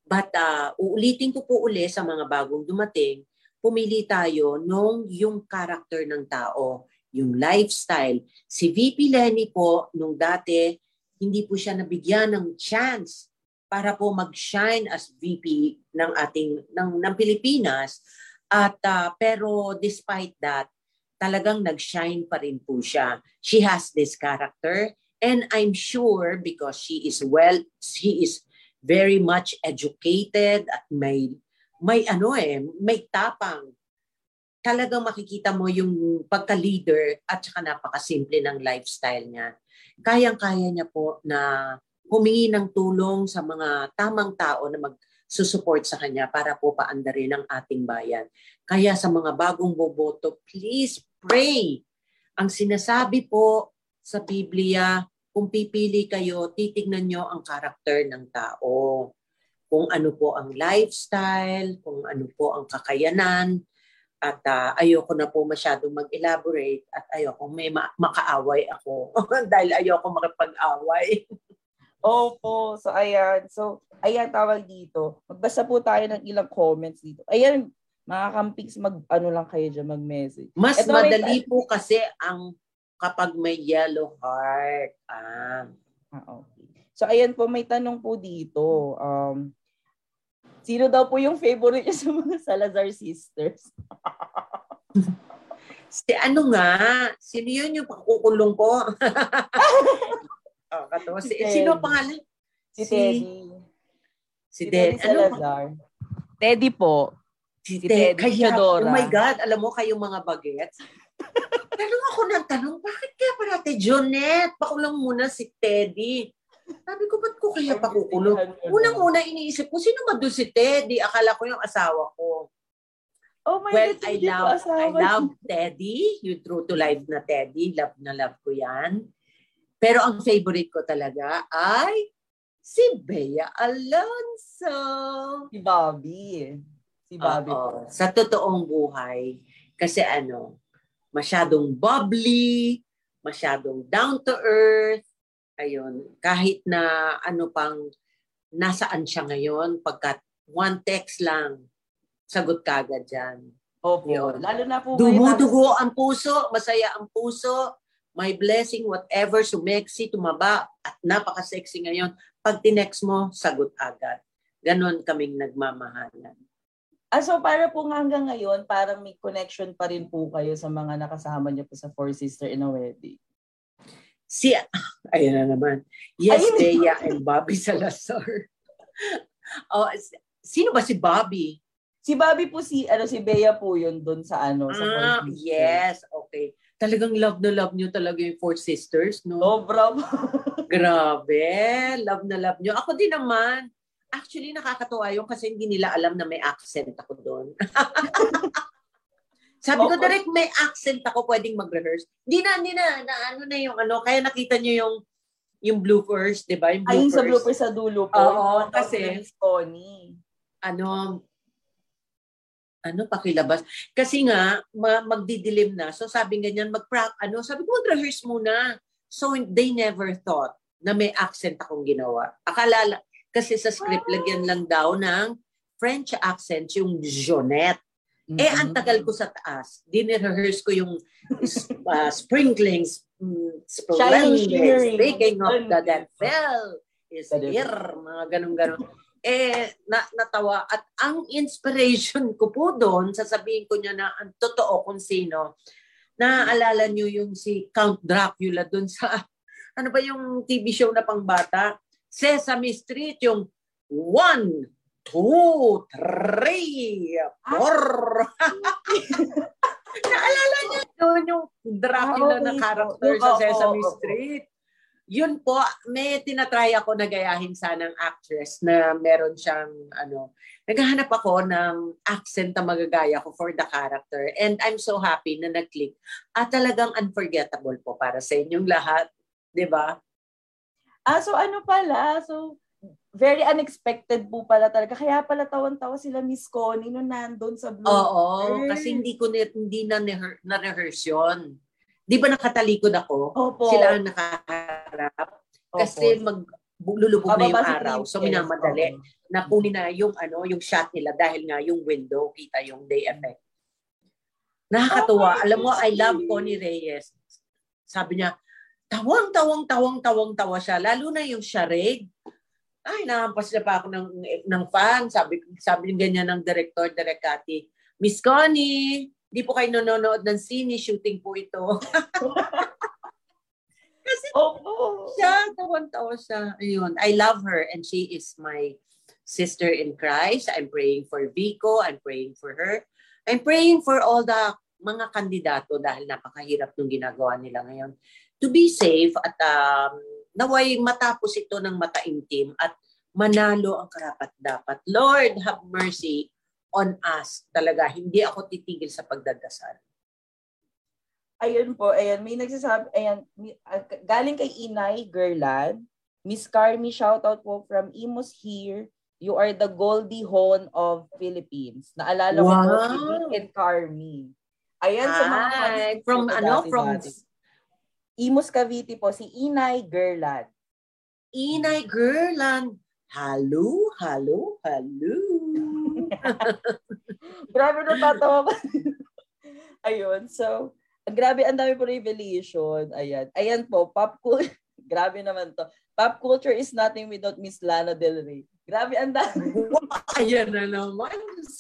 But uh, uulitin ko po uli sa mga bagong dumating, pumili tayo nung yung character ng tao, yung lifestyle. Si VP Lenny po, nung dati, hindi po siya nabigyan ng chance para po mag-shine as VP ng ating ng, ng Pilipinas. At uh, pero despite that, talagang nag-shine pa rin po siya. She has this character and I'm sure because she is well, she is very much educated at may may ano eh, may tapang. talagang makikita mo yung pagka-leader at saka napakasimple ng lifestyle niya. Kayang-kaya niya po na humingi ng tulong sa mga tamang tao na mag-support sa kanya para po paandarin ang ating bayan. Kaya sa mga bagong boboto, please pray. Ang sinasabi po sa Biblia, kung pipili kayo, titignan nyo ang karakter ng tao. Kung ano po ang lifestyle, kung ano po ang kakayanan, at uh, ayoko na po masyadong mag-elaborate at ayoko may ma- makaaway ako dahil ayoko makipag-away. Opo. So, ayan. So, ayan, tawag dito. Magbasa po tayo ng ilang comments dito. Ayan, mga kampiks, mag, ano lang kayo dyan, mag-message. Mas Ito, madali may- po kasi ang kapag may yellow heart. Ah. Ah, okay. So, ayan po, may tanong po dito. Um, sino daw po yung favorite niya sa mga Salazar sisters? Si ano nga? Sino yun yung pakukulong po? oh, katawa. Si, Si sino pangalan? Si Teddy. Si Ted. Ano pa? Salazar. Teddy po. Si Si Ted. Ted, Kaya, Teodora. oh my God, alam mo kayong mga bagets? tanong ako ng tanong, bakit kaya pa natin, Jonette, pakulang muna si Teddy. Sabi ko, ba't ko kaya pakukulong? Unang-una iniisip ko, sino ba doon si Teddy? Akala ko yung asawa ko. Oh my Well, God, I love, I love Teddy. Yung true to life na Teddy. Love na love ko yan. Pero ang favorite ko talaga ay si Bea Alonso. Si Bobby. Si Bobby Oo. Sa totoong buhay. Kasi ano, masyadong bubbly, masyadong down to earth. Ayun. Kahit na ano pang nasaan siya ngayon, pagkat one text lang, sagot kagad dyan. Opo. Yun. Lalo na po ngayon. Dumudugo ang puso, masaya ang puso, may blessing, whatever, sumeksi, tumaba, at napaka-sexy ngayon. Pag tinext mo, sagot agad. Ganon kaming nagmamahalan. Ah, so para po hanggang ngayon, parang may connection pa rin po kayo sa mga nakasama niyo po sa Four Sister in a Wedding. Si, ayun na naman. Yes, Ayun. Bea and Bobby Salazar. oh, sino ba si Bobby? Si Bobby po si, ano, si Bea po yun doon sa ano, sa Ah, yes, okay. Talagang love na love niyo talaga yung Four Sisters, no? Sobra po. Grabe, love na love nyo. Ako din naman. Actually, nakakatuwa yung kasi hindi nila alam na may accent ako doon. Sabi ko, direct may accent ako, pwedeng mag-rehearse. Hindi na, hindi na, na, ano na yung ano, kaya nakita nyo yung yung bloopers, di ba? Yung Ayun bloopers. sa blooper sa dulo po. Oo, kasi- Connie. ano, ano pakilabas. Kasi nga, ma- magdidilim na. So sabi ganyan, mag ano, sabi ko mag-rehearse muna. So they never thought na may accent akong ginawa. Akala, la- kasi sa script, lagyan lang daw ng French accent, yung Jonette. Eh, ang tagal ko sa taas. Dinrehearse ko yung uh, sprinklings, mm, Shining, splendid, speaking of the devil is here, mga ganun-ganun. Eh, na, natawa. At ang inspiration ko po doon, sasabihin ko niya na ang totoo kung sino. Naaalala niyo yung si Count Dracula doon sa, ano ba yung TV show na pangbata? Sesame Street, yung one, two, three, four. Naalala niyo doon yung Dracula okay na character Oo, sa Sesame oo. Street. Yun po, may tinatry ako na gayahin sanang actress na meron siyang ano, naghahanap ako ng accent na magagaya ko for the character. And I'm so happy na nag-click. At talagang unforgettable po para sa inyong lahat. ba? Ah, so ano pala? So, very unexpected po pala talaga. Kaya pala tawan-tawa sila Miss Connie nung nandun sa blooper. Oo, kasi hindi ko ni, hindi na na- na-rehearse yun. Di ba nakatalikod ako? Opo. Sila ang nakaharap. Opo. Kasi mag lulubog na yung araw. So minamadali. Oo. Na kunin na yung ano, yung shot nila dahil nga yung window, kita yung day effect. Nakakatuwa. Oh, Alam mo, I love? Connie Reyes. Sabi niya, tawang, tawang, tawang, tawang, tawa siya. Lalo na yung charade. Ay, nahampas na pa ako ng, ng fan. Sabi, sabi ng ganyan ng director, Direk Cathy, Miss Connie, di po kayo nanonood ng sine, shooting po ito. Kasi Opo. siya, tawan-tawa siya. Ayun, I love her and she is my sister in Christ. I'm praying for Vico. I'm praying for her. I'm praying for all the mga kandidato dahil napakahirap ng ginagawa nila ngayon to be safe at um, naway matapos ito ng mataimtim at manalo ang karapat dapat. Lord, have mercy on us talaga. Hindi ako titigil sa pagdadasal. Ayun po, ayan, may nagsasabi, ayan, ah, galing kay Inay Gerlad, Miss Carmi, shoutout po from Imus here. You are the Goldie Hawn of Philippines. Naalala ko po Wow. si Vic and Carmi. Ayan sa mga from ano? From Imus Cavite po, si Inay Gerlad. Inay Girland. Hello, hello, hello. Grabe na tatawa ko. Ayun, so, grabe, ang dami po revelation. Ayan. Ayan po, pop culture. Grabe naman to. Pop culture is nothing without Miss Lana Del Rey. Grabe, ang dami. Ayan na naman.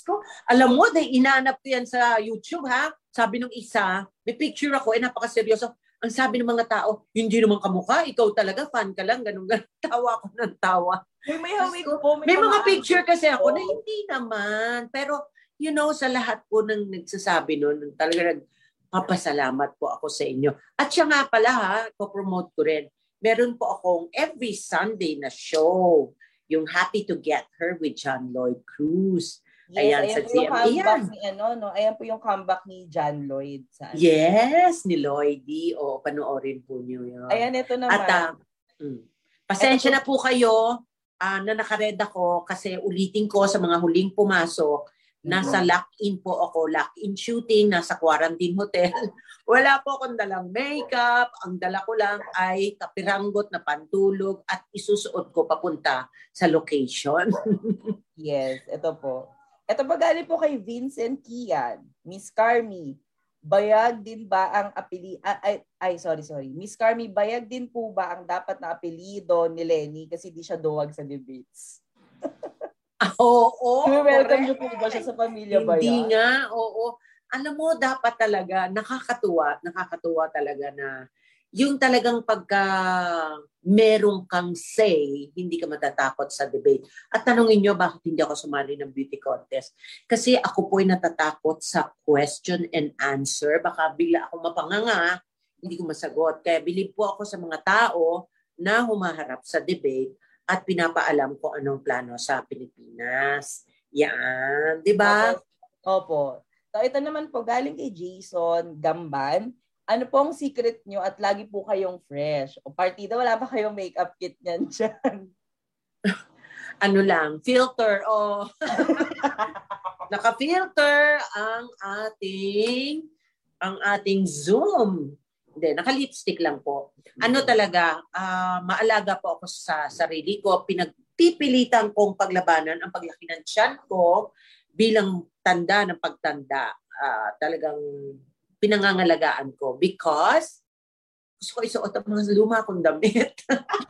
Ko. Alam mo, dahil inanap ko yan sa YouTube, ha? Sabi nung isa, may picture ako, eh, napakaseryoso. Ang sabi ng mga tao, hindi naman kamukha, ikaw talaga, fan ka lang, ganun, ganun. Tawa ko ng tawa. May, may hawig po. May mga ano- picture kasi ako na hindi naman. Pero, you know, sa lahat po ng nagsasabi nun, talaga nagpapasalamat po ako sa inyo. At siya nga pala ha, po-promote ko rin. Meron po akong every Sunday na show. Yung Happy to Get Her with John Lloyd Cruz. Yes, Ayan, ayan, sa po yung GMA comeback ni ano, no? Ayan po yung comeback ni John Lloyd. Sa, ano. Yes, ni Lloydie. O, panoorin po niyo yun. Ayan, ito naman. At ah, mm, pasensya na po kayo ah, na nakared ako kasi ulitin ko sa mga huling pumasok, nasa lock-in po ako, lock-in shooting, nasa quarantine hotel. Wala po akong dalang makeup. Ang dala ko lang ay kapiranggot na pantulog at isusuot ko papunta sa location. Yes, ito po. Ito pa galing po kay Vincent Kian. Miss Carmi, bayag din ba ang apeli... ah, Ay, ay, sorry, sorry. Miss Carmi, bayag din po ba ang dapat na apelido ni Lenny kasi di siya duwag sa debates? Oo, welcome correct. niyo po ba siya sa pamilya Bayag? Hindi nga, oo. Alam mo, dapat talaga, nakakatuwa, nakakatuwa talaga na yung talagang pagka merong kang say, hindi ka matatakot sa debate. At tanongin nyo, bakit hindi ako sumali ng beauty contest? Kasi ako po ay natatakot sa question and answer. Baka bigla ako mapanganga, hindi ko masagot. Kaya bilib po ako sa mga tao na humaharap sa debate at pinapaalam ko anong plano sa Pilipinas. Yan, di ba? Opo. So, ito naman po, galing kay Jason Gamban. Ano po ang secret nyo at lagi po kayong fresh? O partida, wala pa kayong makeup kit niyan dyan? Ano lang, filter o naka-filter ang ating ang ating Zoom. Hindi, naka-lipstick lang po. Ano talaga, ah, maalaga po ako sa sarili ko. Pinagpipilitan kong paglabanan ang paglaki ng tiyan ko bilang tanda ng pagtanda. Ah, talagang pinangangalagaan ko because gusto ko isuot ang mga luma kong damit.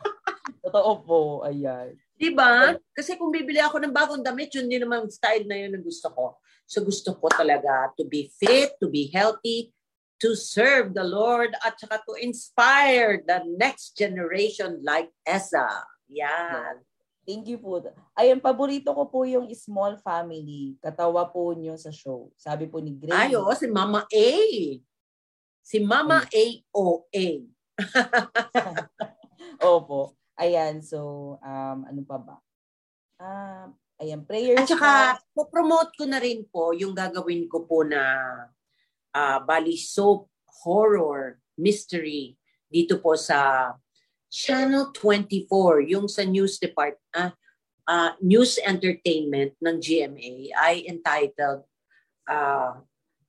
Totoo po, ayan. Di ba? Kasi kung bibili ako ng bagong damit, yun din naman style na yun ang gusto ko. So gusto ko talaga to be fit, to be healthy, to serve the Lord, at saka to inspire the next generation like Esa. Yan. Thank you po. Ayan, paborito ko po yung small family. Katawa po nyo sa show. Sabi po ni Grace. Ay, oo, si Mama A. Si Mama A-O-A. Opo. Ayan, so, um, ano pa ba? Ah, ayan, prayers. At saka, po-promote ko na rin po yung gagawin ko po na uh, Bali Soap Horror Mystery dito po sa Channel 24, yung sa news depart, ah, ah, news entertainment ng GMA ay entitled uh,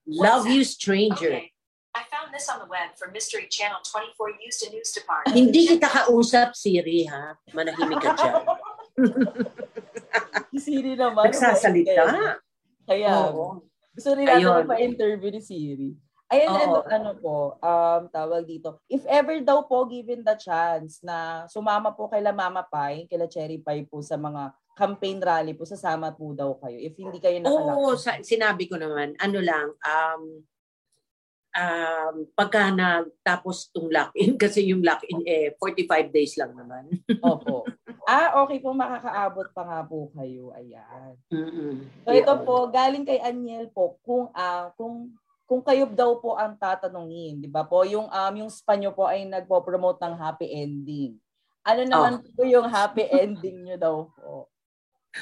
Love You Stranger. Okay. I found this on the web from Mystery Channel 24 used a news department. Hindi kita kausap, Siri, ha? Manahimik ka dyan. Si Siri naman. Nagsasalita. Kaya, Oo. gusto rin natin pa-interview ni Siri. Ayan, Oo. ano, ano po, um, tawag dito. If ever daw po given the chance na sumama po kay Mama Pai, kay Cherry Pie po sa mga campaign rally po, sasama po daw kayo. If hindi kayo nakalaki. Oo, sa, sinabi ko naman, ano lang, um, um, pagka nagtapos tong lock-in, kasi yung lock-in eh, 45 days lang naman. Opo. Ah, okay po, makakaabot pa nga po kayo. Ayan. Mm-mm. So ito Yun. po, galing kay Aniel po, kung ah kung kung kayo daw po ang tatanungin, 'di ba po? Yung um yung spa nyo po ay nagpo-promote ng happy ending. Ano naman po yung happy ending nyo daw po?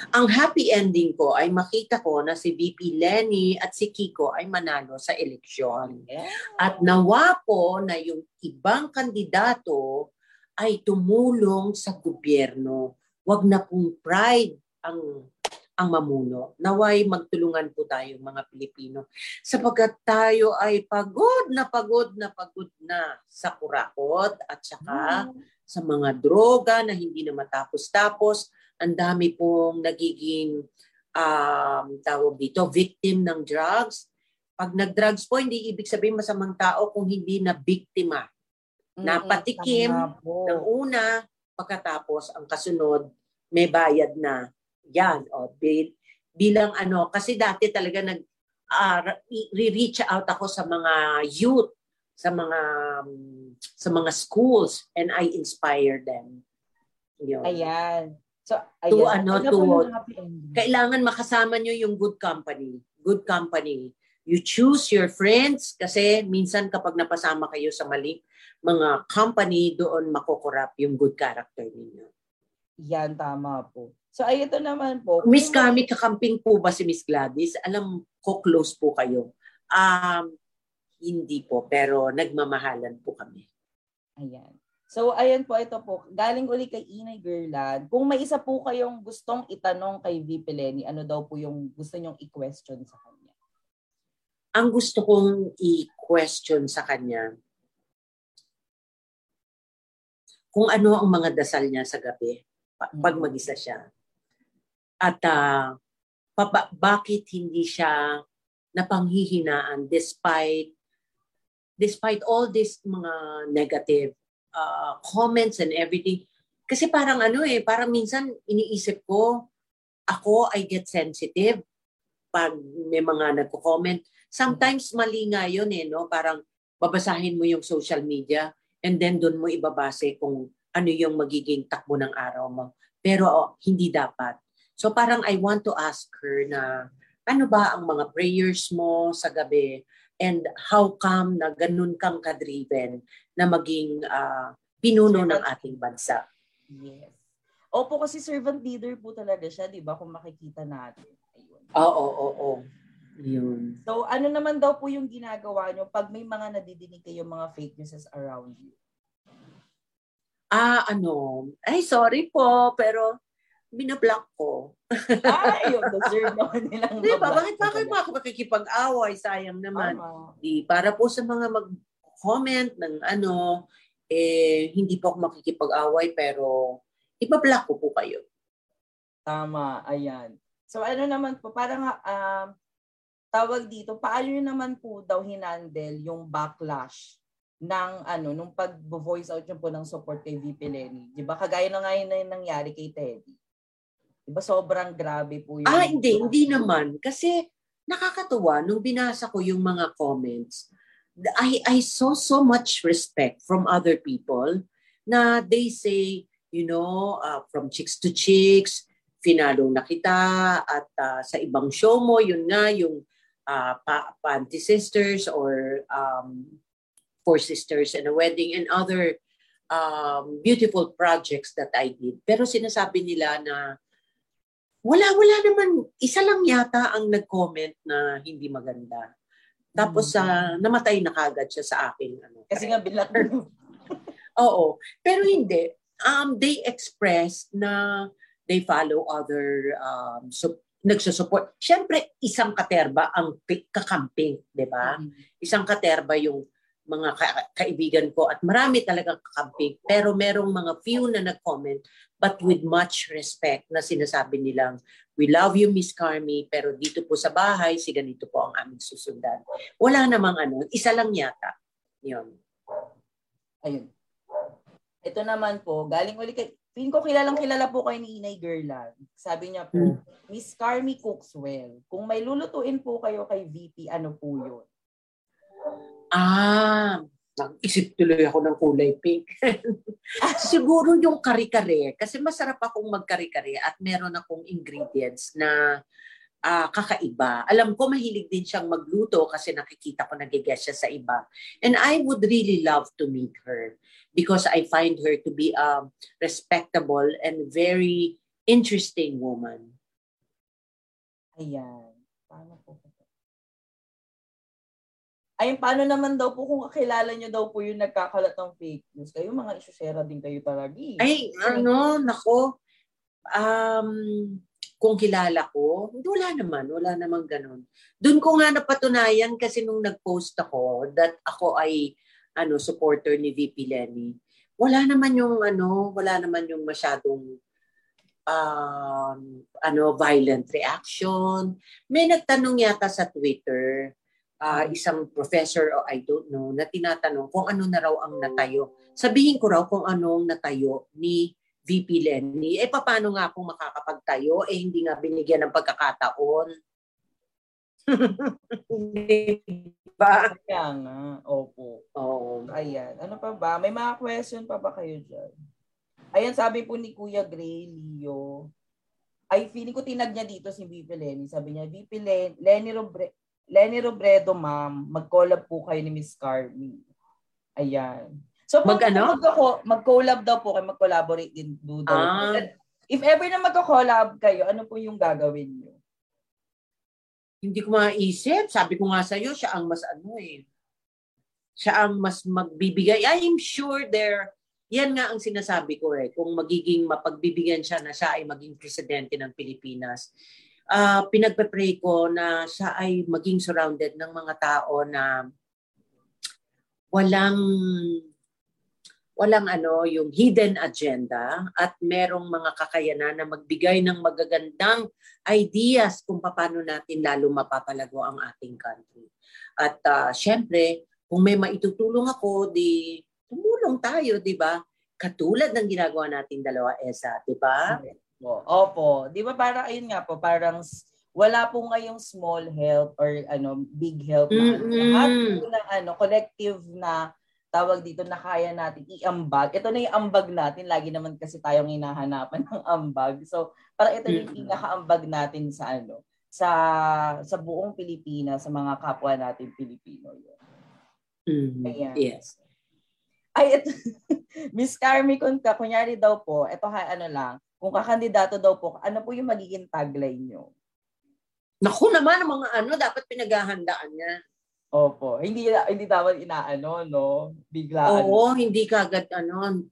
Ang happy ending ko ay makita ko na si VP Lenny at si Kiko ay manalo sa eleksyon. Yeah. At nawa po na yung ibang kandidato ay tumulong sa gobyerno. Huwag na pong pride ang ang mamuno. Naway magtulungan po tayo mga Pilipino sapagkat tayo ay pagod na pagod na pagod na sa kurakot at saka sa mga droga na hindi na matapos-tapos. Ang dami pong nagiging um, tawag dito, victim ng drugs. Pag nag-drugs po, hindi ibig sabihin masamang tao kung hindi na biktima. Napatikim Tama po. ng una, pagkatapos ang kasunod, may bayad na. Yan, o, bil- bilang ano, kasi dati talaga nag, ah, re-reach out ako sa mga youth, sa mga um, sa mga schools and I inspire them. Yun. Ayan. So, To ayan. ano, Ano to-? Kailangan makasama nyo yung good company. Good company. You choose your friends kasi minsan kapag napasama kayo sa mali mga company, doon makukurap yung good character ninyo. Yan, tama po. So, ay ito naman po. Miss Carmi, kakamping po ba si Miss Gladys? Alam ko close po kayo. Um, hindi po, pero nagmamahalan po kami. Ayan. So, ayan po, ito po. Galing uli kay Inay Gerland. Kung may isa po kayong gustong itanong kay VP Lenny, ano daw po yung gusto nyong i-question sa kanya? Ang gusto kong i-question sa kanya, kung ano ang mga dasal niya sa gabi pa- pag mag-isa siya. At ah, pa- ba- bakit hindi siya napanghihinaan despite despite all this mga negative uh, comments and everything. Kasi parang ano eh, parang minsan iniisip ko, ako I get sensitive pag may mga nagko-comment. Sometimes mali nga yun eh, no? Parang babasahin mo yung social media and then doon mo ibabase kung ano yung magiging takbo ng araw mo. Pero oh, hindi dapat. So parang I want to ask her na ano ba ang mga prayers mo sa gabi and how come na ganun kang kadriven na maging ah, pinuno ng ating bansa. Yes. Opo, kasi servant leader po talaga siya, di ba? Kung makikita natin. Ayun. Oo, oo, oo. Yun. So, ano naman daw po yung ginagawa nyo pag may mga nadidinig kayong mga fake news around you? Ah, ano? Ay, sorry po, pero binablock ko. Ay, yung deserve naman nilang Di ba? Bakit pa kayo makikipag-away? Sayang naman. Tama. Di, para po sa mga mag-comment ng ano, eh, hindi po ako makikipag-away, pero ibablock ko po kayo. Tama, ayan. So ano naman po, parang um, tawag dito, paano naman po daw hinandle yung backlash ng ano, nung pag-voice out nyo po ng support kay VP Lenny. Di ba? Kagaya na ngayon na yung nangyari kay Teddy. Di ba sobrang grabe po yung... Ah, hindi, hindi naman. Kasi nakakatuwa, nung binasa ko yung mga comments, I, I saw so much respect from other people na they say, you know, uh, from chicks to chicks, finalo na kita at uh, sa ibang show mo, yun nga, yung uh, pa, Panty Sisters or um, Four Sisters and a Wedding and other um, beautiful projects that I did. Pero sinasabi nila na wala, wala naman. Isa lang yata ang nag-comment na hindi maganda. Tapos sa namatay na kagad siya sa akin. Ano, Kasi nga bilat Oo. Pero hindi. Um, they express na they follow other um, so, nagsusupport. Siyempre, isang katerba ang pi- kakamping, di ba? Isang katerba yung mga ka- kaibigan ko at marami talagang kakamping. Pero merong mga few na nag-comment but with much respect na sinasabi nilang, we love you, Miss Carmi, pero dito po sa bahay, si ganito po ang aming susundan. Wala namang ano, isa lang yata. Yun. Ayun. Ito naman po, galing ulit kay, Feeling ko kilalang kilala po kayo ni Inay Gerland. Sabi niya po, Hmm. Miss Carmi cooks well. Kung may lulutuin po kayo kay VP, ano po yun? Ah, Nag-isip tuloy ako ng kulay pink. Siguro yung kare-kare. Kasi masarap akong magkare-kare at meron akong ingredients na ah, kakaiba. Alam ko mahilig din siyang magluto kasi nakikita ko nag-guess siya sa iba. And I would really love to meet her because I find her to be a respectable and very interesting woman. Ayan. Paano po? Ayun, paano naman daw po kung kakilala nyo daw po yung nagkakalat ng fake news? Kayo mga isusera din kayo talaga. eh. Ay, ano, nako. Um, kung kilala ko, wala naman, wala naman ganun. Doon ko nga napatunayan kasi nung nag-post ako that ako ay ano supporter ni VP Lenny. Wala naman yung ano, wala naman yung masyadong um, ano violent reaction. May nagtanong yata sa Twitter, ah, isang professor o I don't know, na tinatanong kung ano na raw ang natayo. Sabihin ko raw kung anong natayo ni VP Lenny. Eh, paano nga kung makakapagtayo? Eh, hindi nga binigyan ng pagkakataon. diba? Kaya nga. Opo. Oo. Ayan. Ano pa ba? May mga question pa ba kayo dyan? Ayan, sabi po ni Kuya Gray, Leo. Ay, feeling ko tinag niya dito si VP Lenny. Sabi niya, VP Len- Lenny, Robre- Lenny Robredo, ma'am, mag-collab po kayo ni Miss Carmi. Ayan. So, mag- mag-collab daw po kayo, mag-collaborate din do daw. Ah. If ever na magko-collab kayo, ano po yung gagawin niyo? Hindi ko maisip. Sabi ko nga sa'yo, siya ang mas ano eh. Siya ang mas magbibigay. I'm sure there, yan nga ang sinasabi ko eh. Kung magiging mapagbibigyan siya na siya ay maging presidente ng Pilipinas, ah pinagpe-pray ko na siya ay maging surrounded ng mga tao na walang walang ano yung hidden agenda at merong mga kakayanan na magbigay ng magagandang ideas kung paano natin lalo mapapalago ang ating country. At ah, syempre, kung may maitutulong ako, di tumulong tayo, di ba? Katulad ng ginagawa nating dalawa, Esa, di ba? Opo. Opo. Di ba para ayun nga po, parang wala po ngayong small help or ano big help na ano. Mm-mm. lahat po ng ano collective na tawag dito na kaya natin iambag. Ito na yung ambag natin. Lagi naman kasi tayong hinahanapan ng ambag. So, para ito yung pinakaambag natin sa ano sa sa buong Pilipinas, sa mga kapwa natin Pilipino. Yun. Mhm. Ayan. Yes. Ay, ito, Miss Carmi, kung ka, kunyari daw po, ito ha, ano lang, kung kakandidato daw po, ano po yung magiging tagline nyo? Naku naman, ang mga ano, dapat pinaghahandaan niya. Opo. Hindi hindi dapat inaano, no? Biglaan. Oo, hindi kagad ano.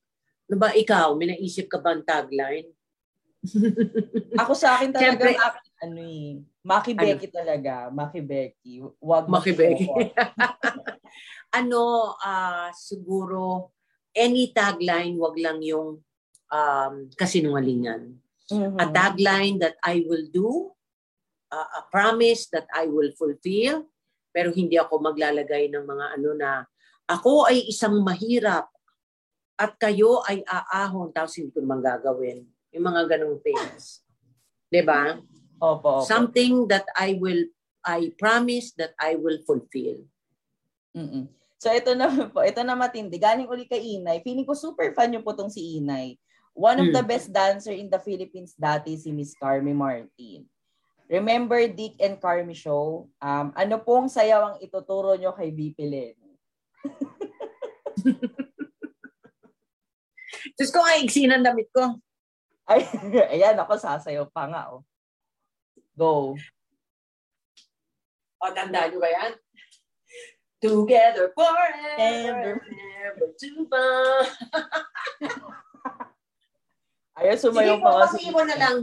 Ano ba ikaw, may naisip ka ba ang tagline? Ako sa akin talaga, Siyempre- Maki- ano eh, Maki Becky talaga. Maki Becky. Wag Maki Becky. ano, ah siguro, any tagline, wag lang yung um, kasinungalingan. Mhm. A tagline that I will do, uh, a promise that I will fulfill, pero hindi ako maglalagay ng mga ano na, ako ay isang mahirap at kayo ay aahon tapos hindi ko naman gagawin. Yung mga ganong things. ba? Opo, opo. Something that I will, I promise that I will fulfill. Mm-mm. So ito na po, ito na matindi. Galing uli kay Inay. Feeling ko super fan niyo po tong si Inay. One of Hmm. the best dancer in the Philippines dati si Miss Carmi Martin. Remember Dick and Carmi show? Um, ano pong sayaw ang ituturo nyo kay VP Lenny? Diyos ko, ay, ng damit ko. Ay, ayan ako sasayaw pa nga. Oh. Go. O, tandaan nyo ba yan? Together forever, Ever. never to bond. Ayan, Sige sumayaw po, pa nga pag mo na lang.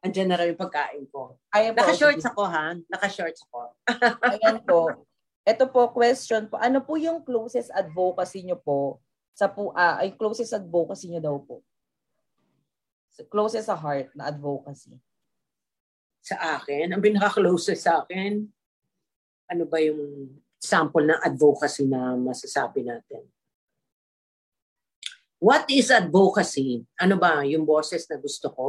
Andiyan na raw yung pagkain ko. Ayan po. Naka-shorts sige. ako, ha? Naka-shorts ako. Ayan po. Ito po, question po. Ano po yung closest advocacy nyo po sa po, ah, ay closest advocacy nyo daw po? Closest sa heart na advocacy. Sa akin, ang pinaka-closest sa akin, ano ba yung sample ng advocacy na masasabi natin? What is advocacy? Ano ba, yung boses na gusto ko?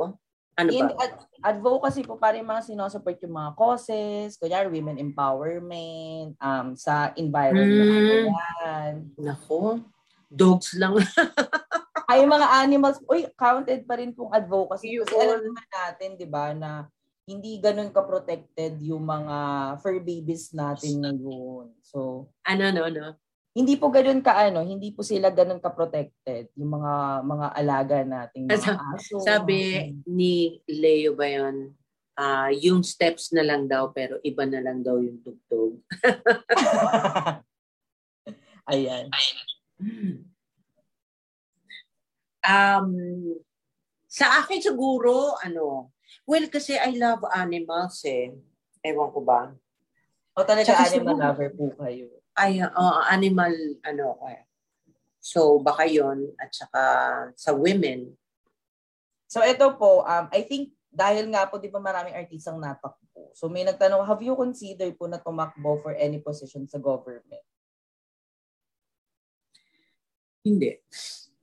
Ano In ba? ad- advocacy po para yung mga sinusupport yung mga causes, kunyari women empowerment, um, sa environment. Mm. Nako, dogs lang. Ay, mga animals, uy, counted pa rin pong advocacy. Kasi Yun. alam naman natin, di ba, na hindi ganun ka-protected yung mga fur babies natin ngayon. So, ano, ano, ano? Hindi po ganun ka ano, hindi po sila ganun ka-protected yung mga mga alaga nating mga aso. Sabi ni Leo ba yun? Ah, yung steps na lang daw pero iba na lang daw yung tugtog. Ayan. Um, sa akin siguro, ano, well, kasi I love animals eh. Ewan ko ba? O talaga Tsaka animal siguro- lover po kayo. Ay, oo, animal, ano, eh. So, baka yon at saka sa women, So ito po, um, I think dahil nga po di ba maraming artistang natakbo. So may nagtanong, have you considered po na tumakbo for any position sa government? hindi.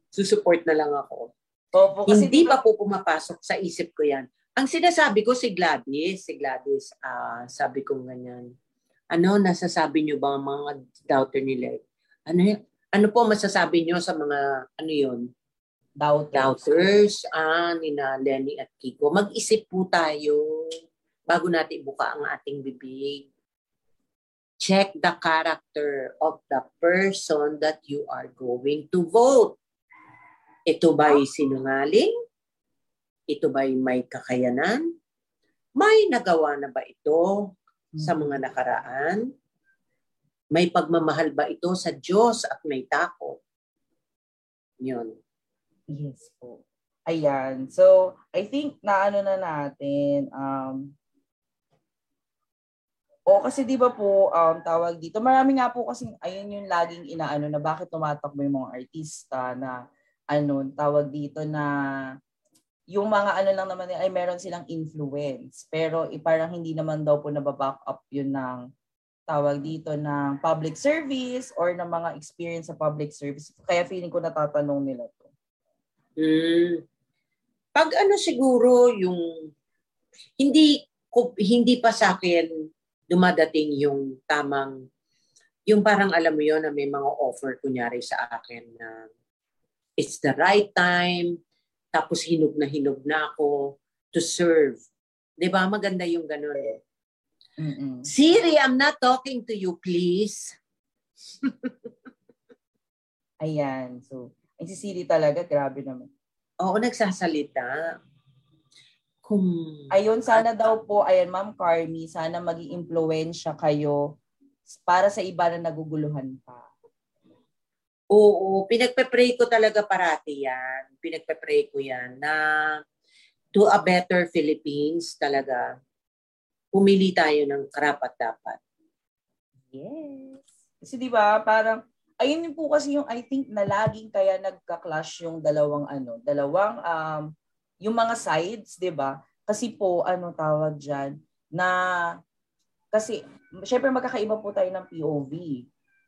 Susupport na lang ako. Opo, kasi Hindi pa po pumapasok sa isip ko yan. Ang sinasabi ko si Gladys, si Gladys, ah sabi ko ganyan, ano, nasasabi niyo ba mga doubter nila? Ano, ano po masasabi niyo sa mga, ano yon doubters. doubters, ah, ni na Lenny at Kiko. Mag-isip po tayo bago natin buka ang ating bibig. Check the character of the person that you are going to vote. Ito ba'y sinungaling? Ito ba'y may kakayanan? May nagawa na ba ito sa mga nakaraan? May pagmamahal ba ito sa Diyos at may takot? Yun. Yes po. Ayan. So, I think na ano na natin, um, o kasi di ba po, um, tawag dito, marami nga po kasi, ayun yung laging inaano na bakit tumatakbo yung mga artista na, ano, tawag dito na, yung mga ano lang naman, ay meron silang influence. Pero eh, parang hindi naman daw po nababack up yun ng, tawag dito ng public service or ng mga experience sa public service. Kaya feeling ko natatanong nila to. Mm. Pag ano siguro yung hindi hindi pa sa akin dumadating yung tamang yung parang alam mo yon na may mga offer kunyari sa akin na it's the right time tapos hinog na hinog na ako to serve. 'Di ba? Maganda yung ganun. Mm-mm. Siri, I'm not talking to you, please. Ayan. So, ay si Siri talaga, grabe naman. Oo, nagsasalita. Kung Ayun, sana daw po, ayan, Ma'am Carmi, sana maging impluensya kayo para sa iba na naguguluhan pa. Oo, pinagpe-pray ko talaga parati yan. Pinagpe-pray ko yan na to a better Philippines talaga. Pumili tayo ng karapat-dapat. Yes. Kasi di ba, parang, ayun po kasi yung I think na laging kaya nagka-clash yung dalawang ano, dalawang um, yung mga sides, di ba? Kasi po, ano tawag dyan, na, kasi, syempre magkakaiba po tayo ng POV.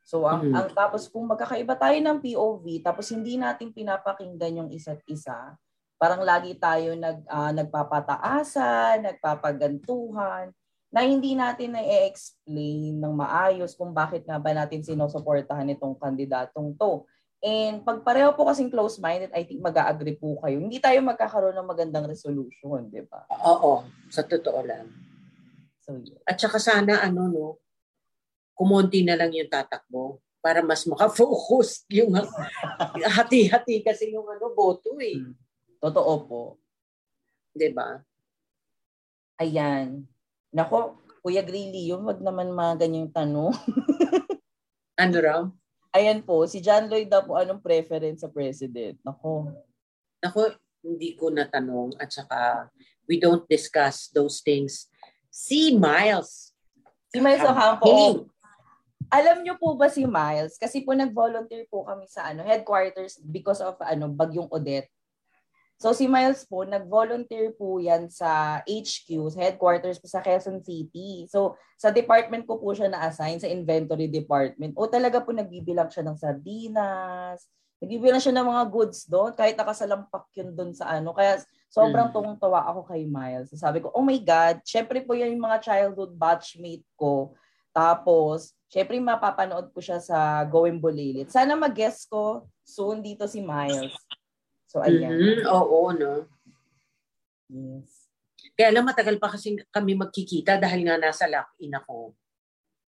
So, ang, Mhm. ang tapos kung magkakaiba tayo ng POV, tapos hindi natin pinapakinggan yung isa't isa, parang lagi tayo nag, ah, nagpapataasan, nagpapagantuhan, na hindi natin na-explain ng maayos kung bakit nga ba natin sinusuportahan itong kandidatong to. And pag pareho po kasing close-minded, I think mag-agree po kayo. Hindi tayo magkakaroon ng magandang resolution, di ba? Oo, sa totoo lang. So, yun. At saka sana ano no, kumonti na lang yung tatakbo para mas makafocus yung hati-hati kasi yung ano boto eh, Totoo po. 'di ba? Ayan. Nako, Kuya Grilly, yung wag naman mga ganyang tanong. Ano raw? Ayan po, si John Lloyd daw po, anong preference sa president? Nako. Ako, hindi ko natanong at saka we don't discuss those things. Si Miles. Si Miles Ocampo, Hey, oh, alam niyo po ba si Miles? Kasi po nag-volunteer po kami sa ano headquarters because of ano bagyong Odette. So si Miles po, nag-volunteer po yan sa HQ, sa headquarters po sa Quezon City. So sa department ko po siya na-assign, sa inventory department. O talaga po nagbibilang siya ng sardinas, nagbibilang siya ng mga goods doon, kahit nakasalampak yun doon sa ano. Kaya Sobrang Mm. tuwang-tuwa ako kay Miles. Sabi ko, oh my God, syempre po yan yung mga childhood batchmate ko. Tapos, syempre mapapanood ko siya sa Going Bulilit. Sana mag-guest ko soon dito si Miles. So, ayan. Mhm, Oo, no? Yes. Kaya lang matagal pa kasi kami magkikita dahil nga nasa lock-in ako.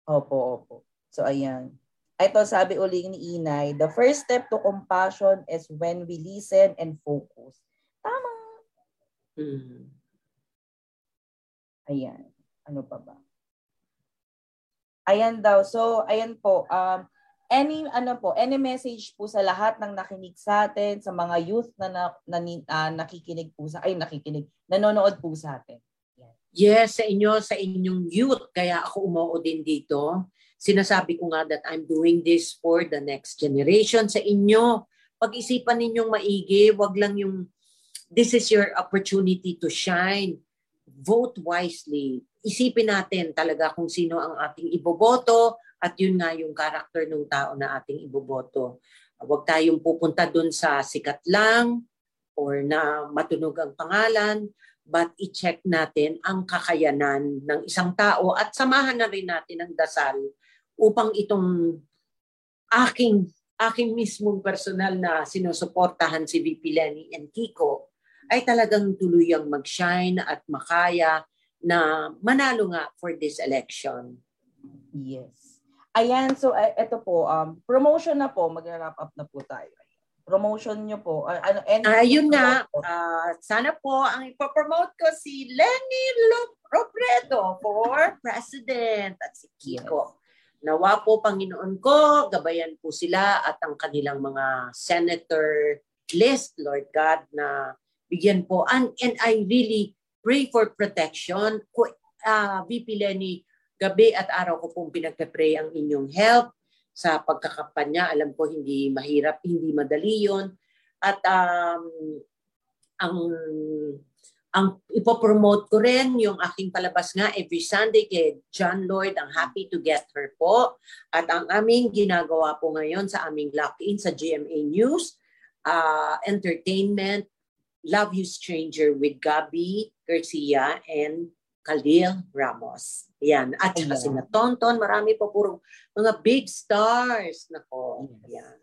Opo, opo. So, ayan. Ito, sabi uli ni Inay, the first step to compassion is when we listen and focus. Tama. Mm. Ayan. Ano pa ba? Ayan daw. So, ayan po. Um, any, ano po, any message po sa lahat ng nakinig sa atin, sa mga youth na, na, na, ah, nakikinig po sa, ay nakikinig, nanonood po sa atin. Yes, sa inyo, sa inyong youth. Kaya ako umuo din dito. Sinasabi ko nga that I'm doing this for the next generation. Sa inyo, pag-isipan ninyong maigi, wag lang yung this is your opportunity to shine. Vote wisely. Isipin natin talaga kung sino ang ating iboboto at yun nga yung karakter ng tao na ating iboboto. Huwag tayong pupunta dun sa sikat lang or na matunog ang pangalan but i-check natin ang kakayanan ng isang tao at samahan na rin natin ang dasal upang itong aking aking mismong personal na sinusuportahan si VP Lenny and Kiko ay talagang tuluyang mag-shine at makaya na manalo nga for this election. Yes. Ayan, so uh, ito po, um, promotion na po, mag-wrap up na po tayo. Promotion nyo po. Uh, ano, any- Ayun nga, ah, sana po ang ipopromote ko si Lenny Robredo for President at si Kiko. Nawa po, Panginoon ko, gabayan po sila at ang kanilang mga senator list, Lord God, na bigyan po. And, and I really pray for protection. Ko, ah, VP Lenny, gabi at araw ko pong pinagpe-pray ang inyong help sa pagkakampanya. Alam ko hindi mahirap, hindi madali yon At um, ang ang ipopromote ko rin yung aking palabas nga every Sunday kay John Lloyd. Ang happy to get her po. At ang aming ginagawa po ngayon sa aming lock-in sa GMA News, uh, entertainment, Love You Stranger with Gabi Garcia and Khalil Ramos. Yan. At saka si Tonton, marami po puro mga big stars. Nako. Yes. Yan.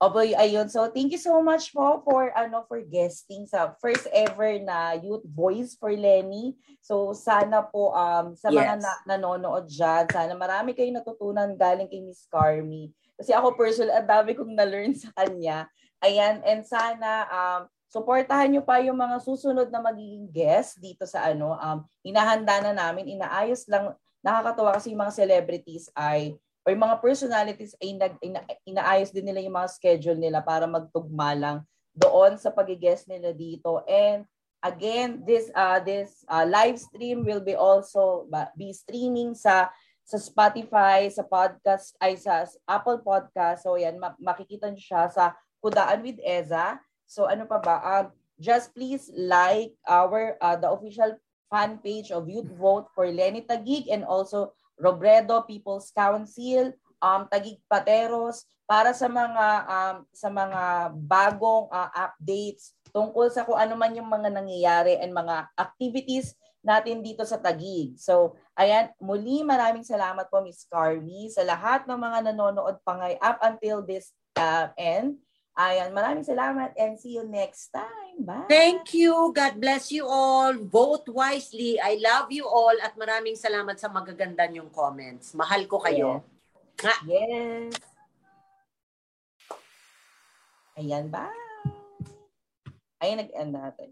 Oboy, ayun. So, thank you so much po for ano for guesting sa first ever na Youth Voice for Lenny. So, sana po um sa mga Yes. na, nanonood diyan, sana marami kayong natutunan galing kay Miss Carmi. Kasi ako personal, ang dami kong na-learn sa kanya. Ayan, and sana um suportahan niyo pa yung mga susunod na magiging guest dito sa ano, um hinahanda na namin, inaayos lang nakakatuwa kasi yung mga celebrities ay or yung mga personalities ay nag, ina, inaayos din nila yung mga schedule nila para magtugma lang doon sa pag-guest nila dito. And again, this uh this uh, live stream will be also be streaming sa sa Spotify, sa podcast ay sa Apple Podcast. So yan ma- makikita niyo siya sa Kudaan with Eza. So ano pa ba? Um, just please like our uh, the official fan page of Youth Vote for Lenny Tagig and also Robredo People's Council, um, Tagig Pateros, para sa mga um, sa mga bagong uh, updates tungkol sa kung ano man yung mga nangyayari and mga activities natin dito sa Tagig. So, ayan, muli maraming salamat po Miss Carmi sa lahat ng mga nanonood pa ngay up until this uh, end. Ayan, maraming salamat and see you next time. Bye! Thank you. God bless you all. Vote wisely. I love you all at maraming salamat sa magaganda niyong comments. Mahal ko kayo. Yes. Ayan, bye. Ayan, nag-end natin.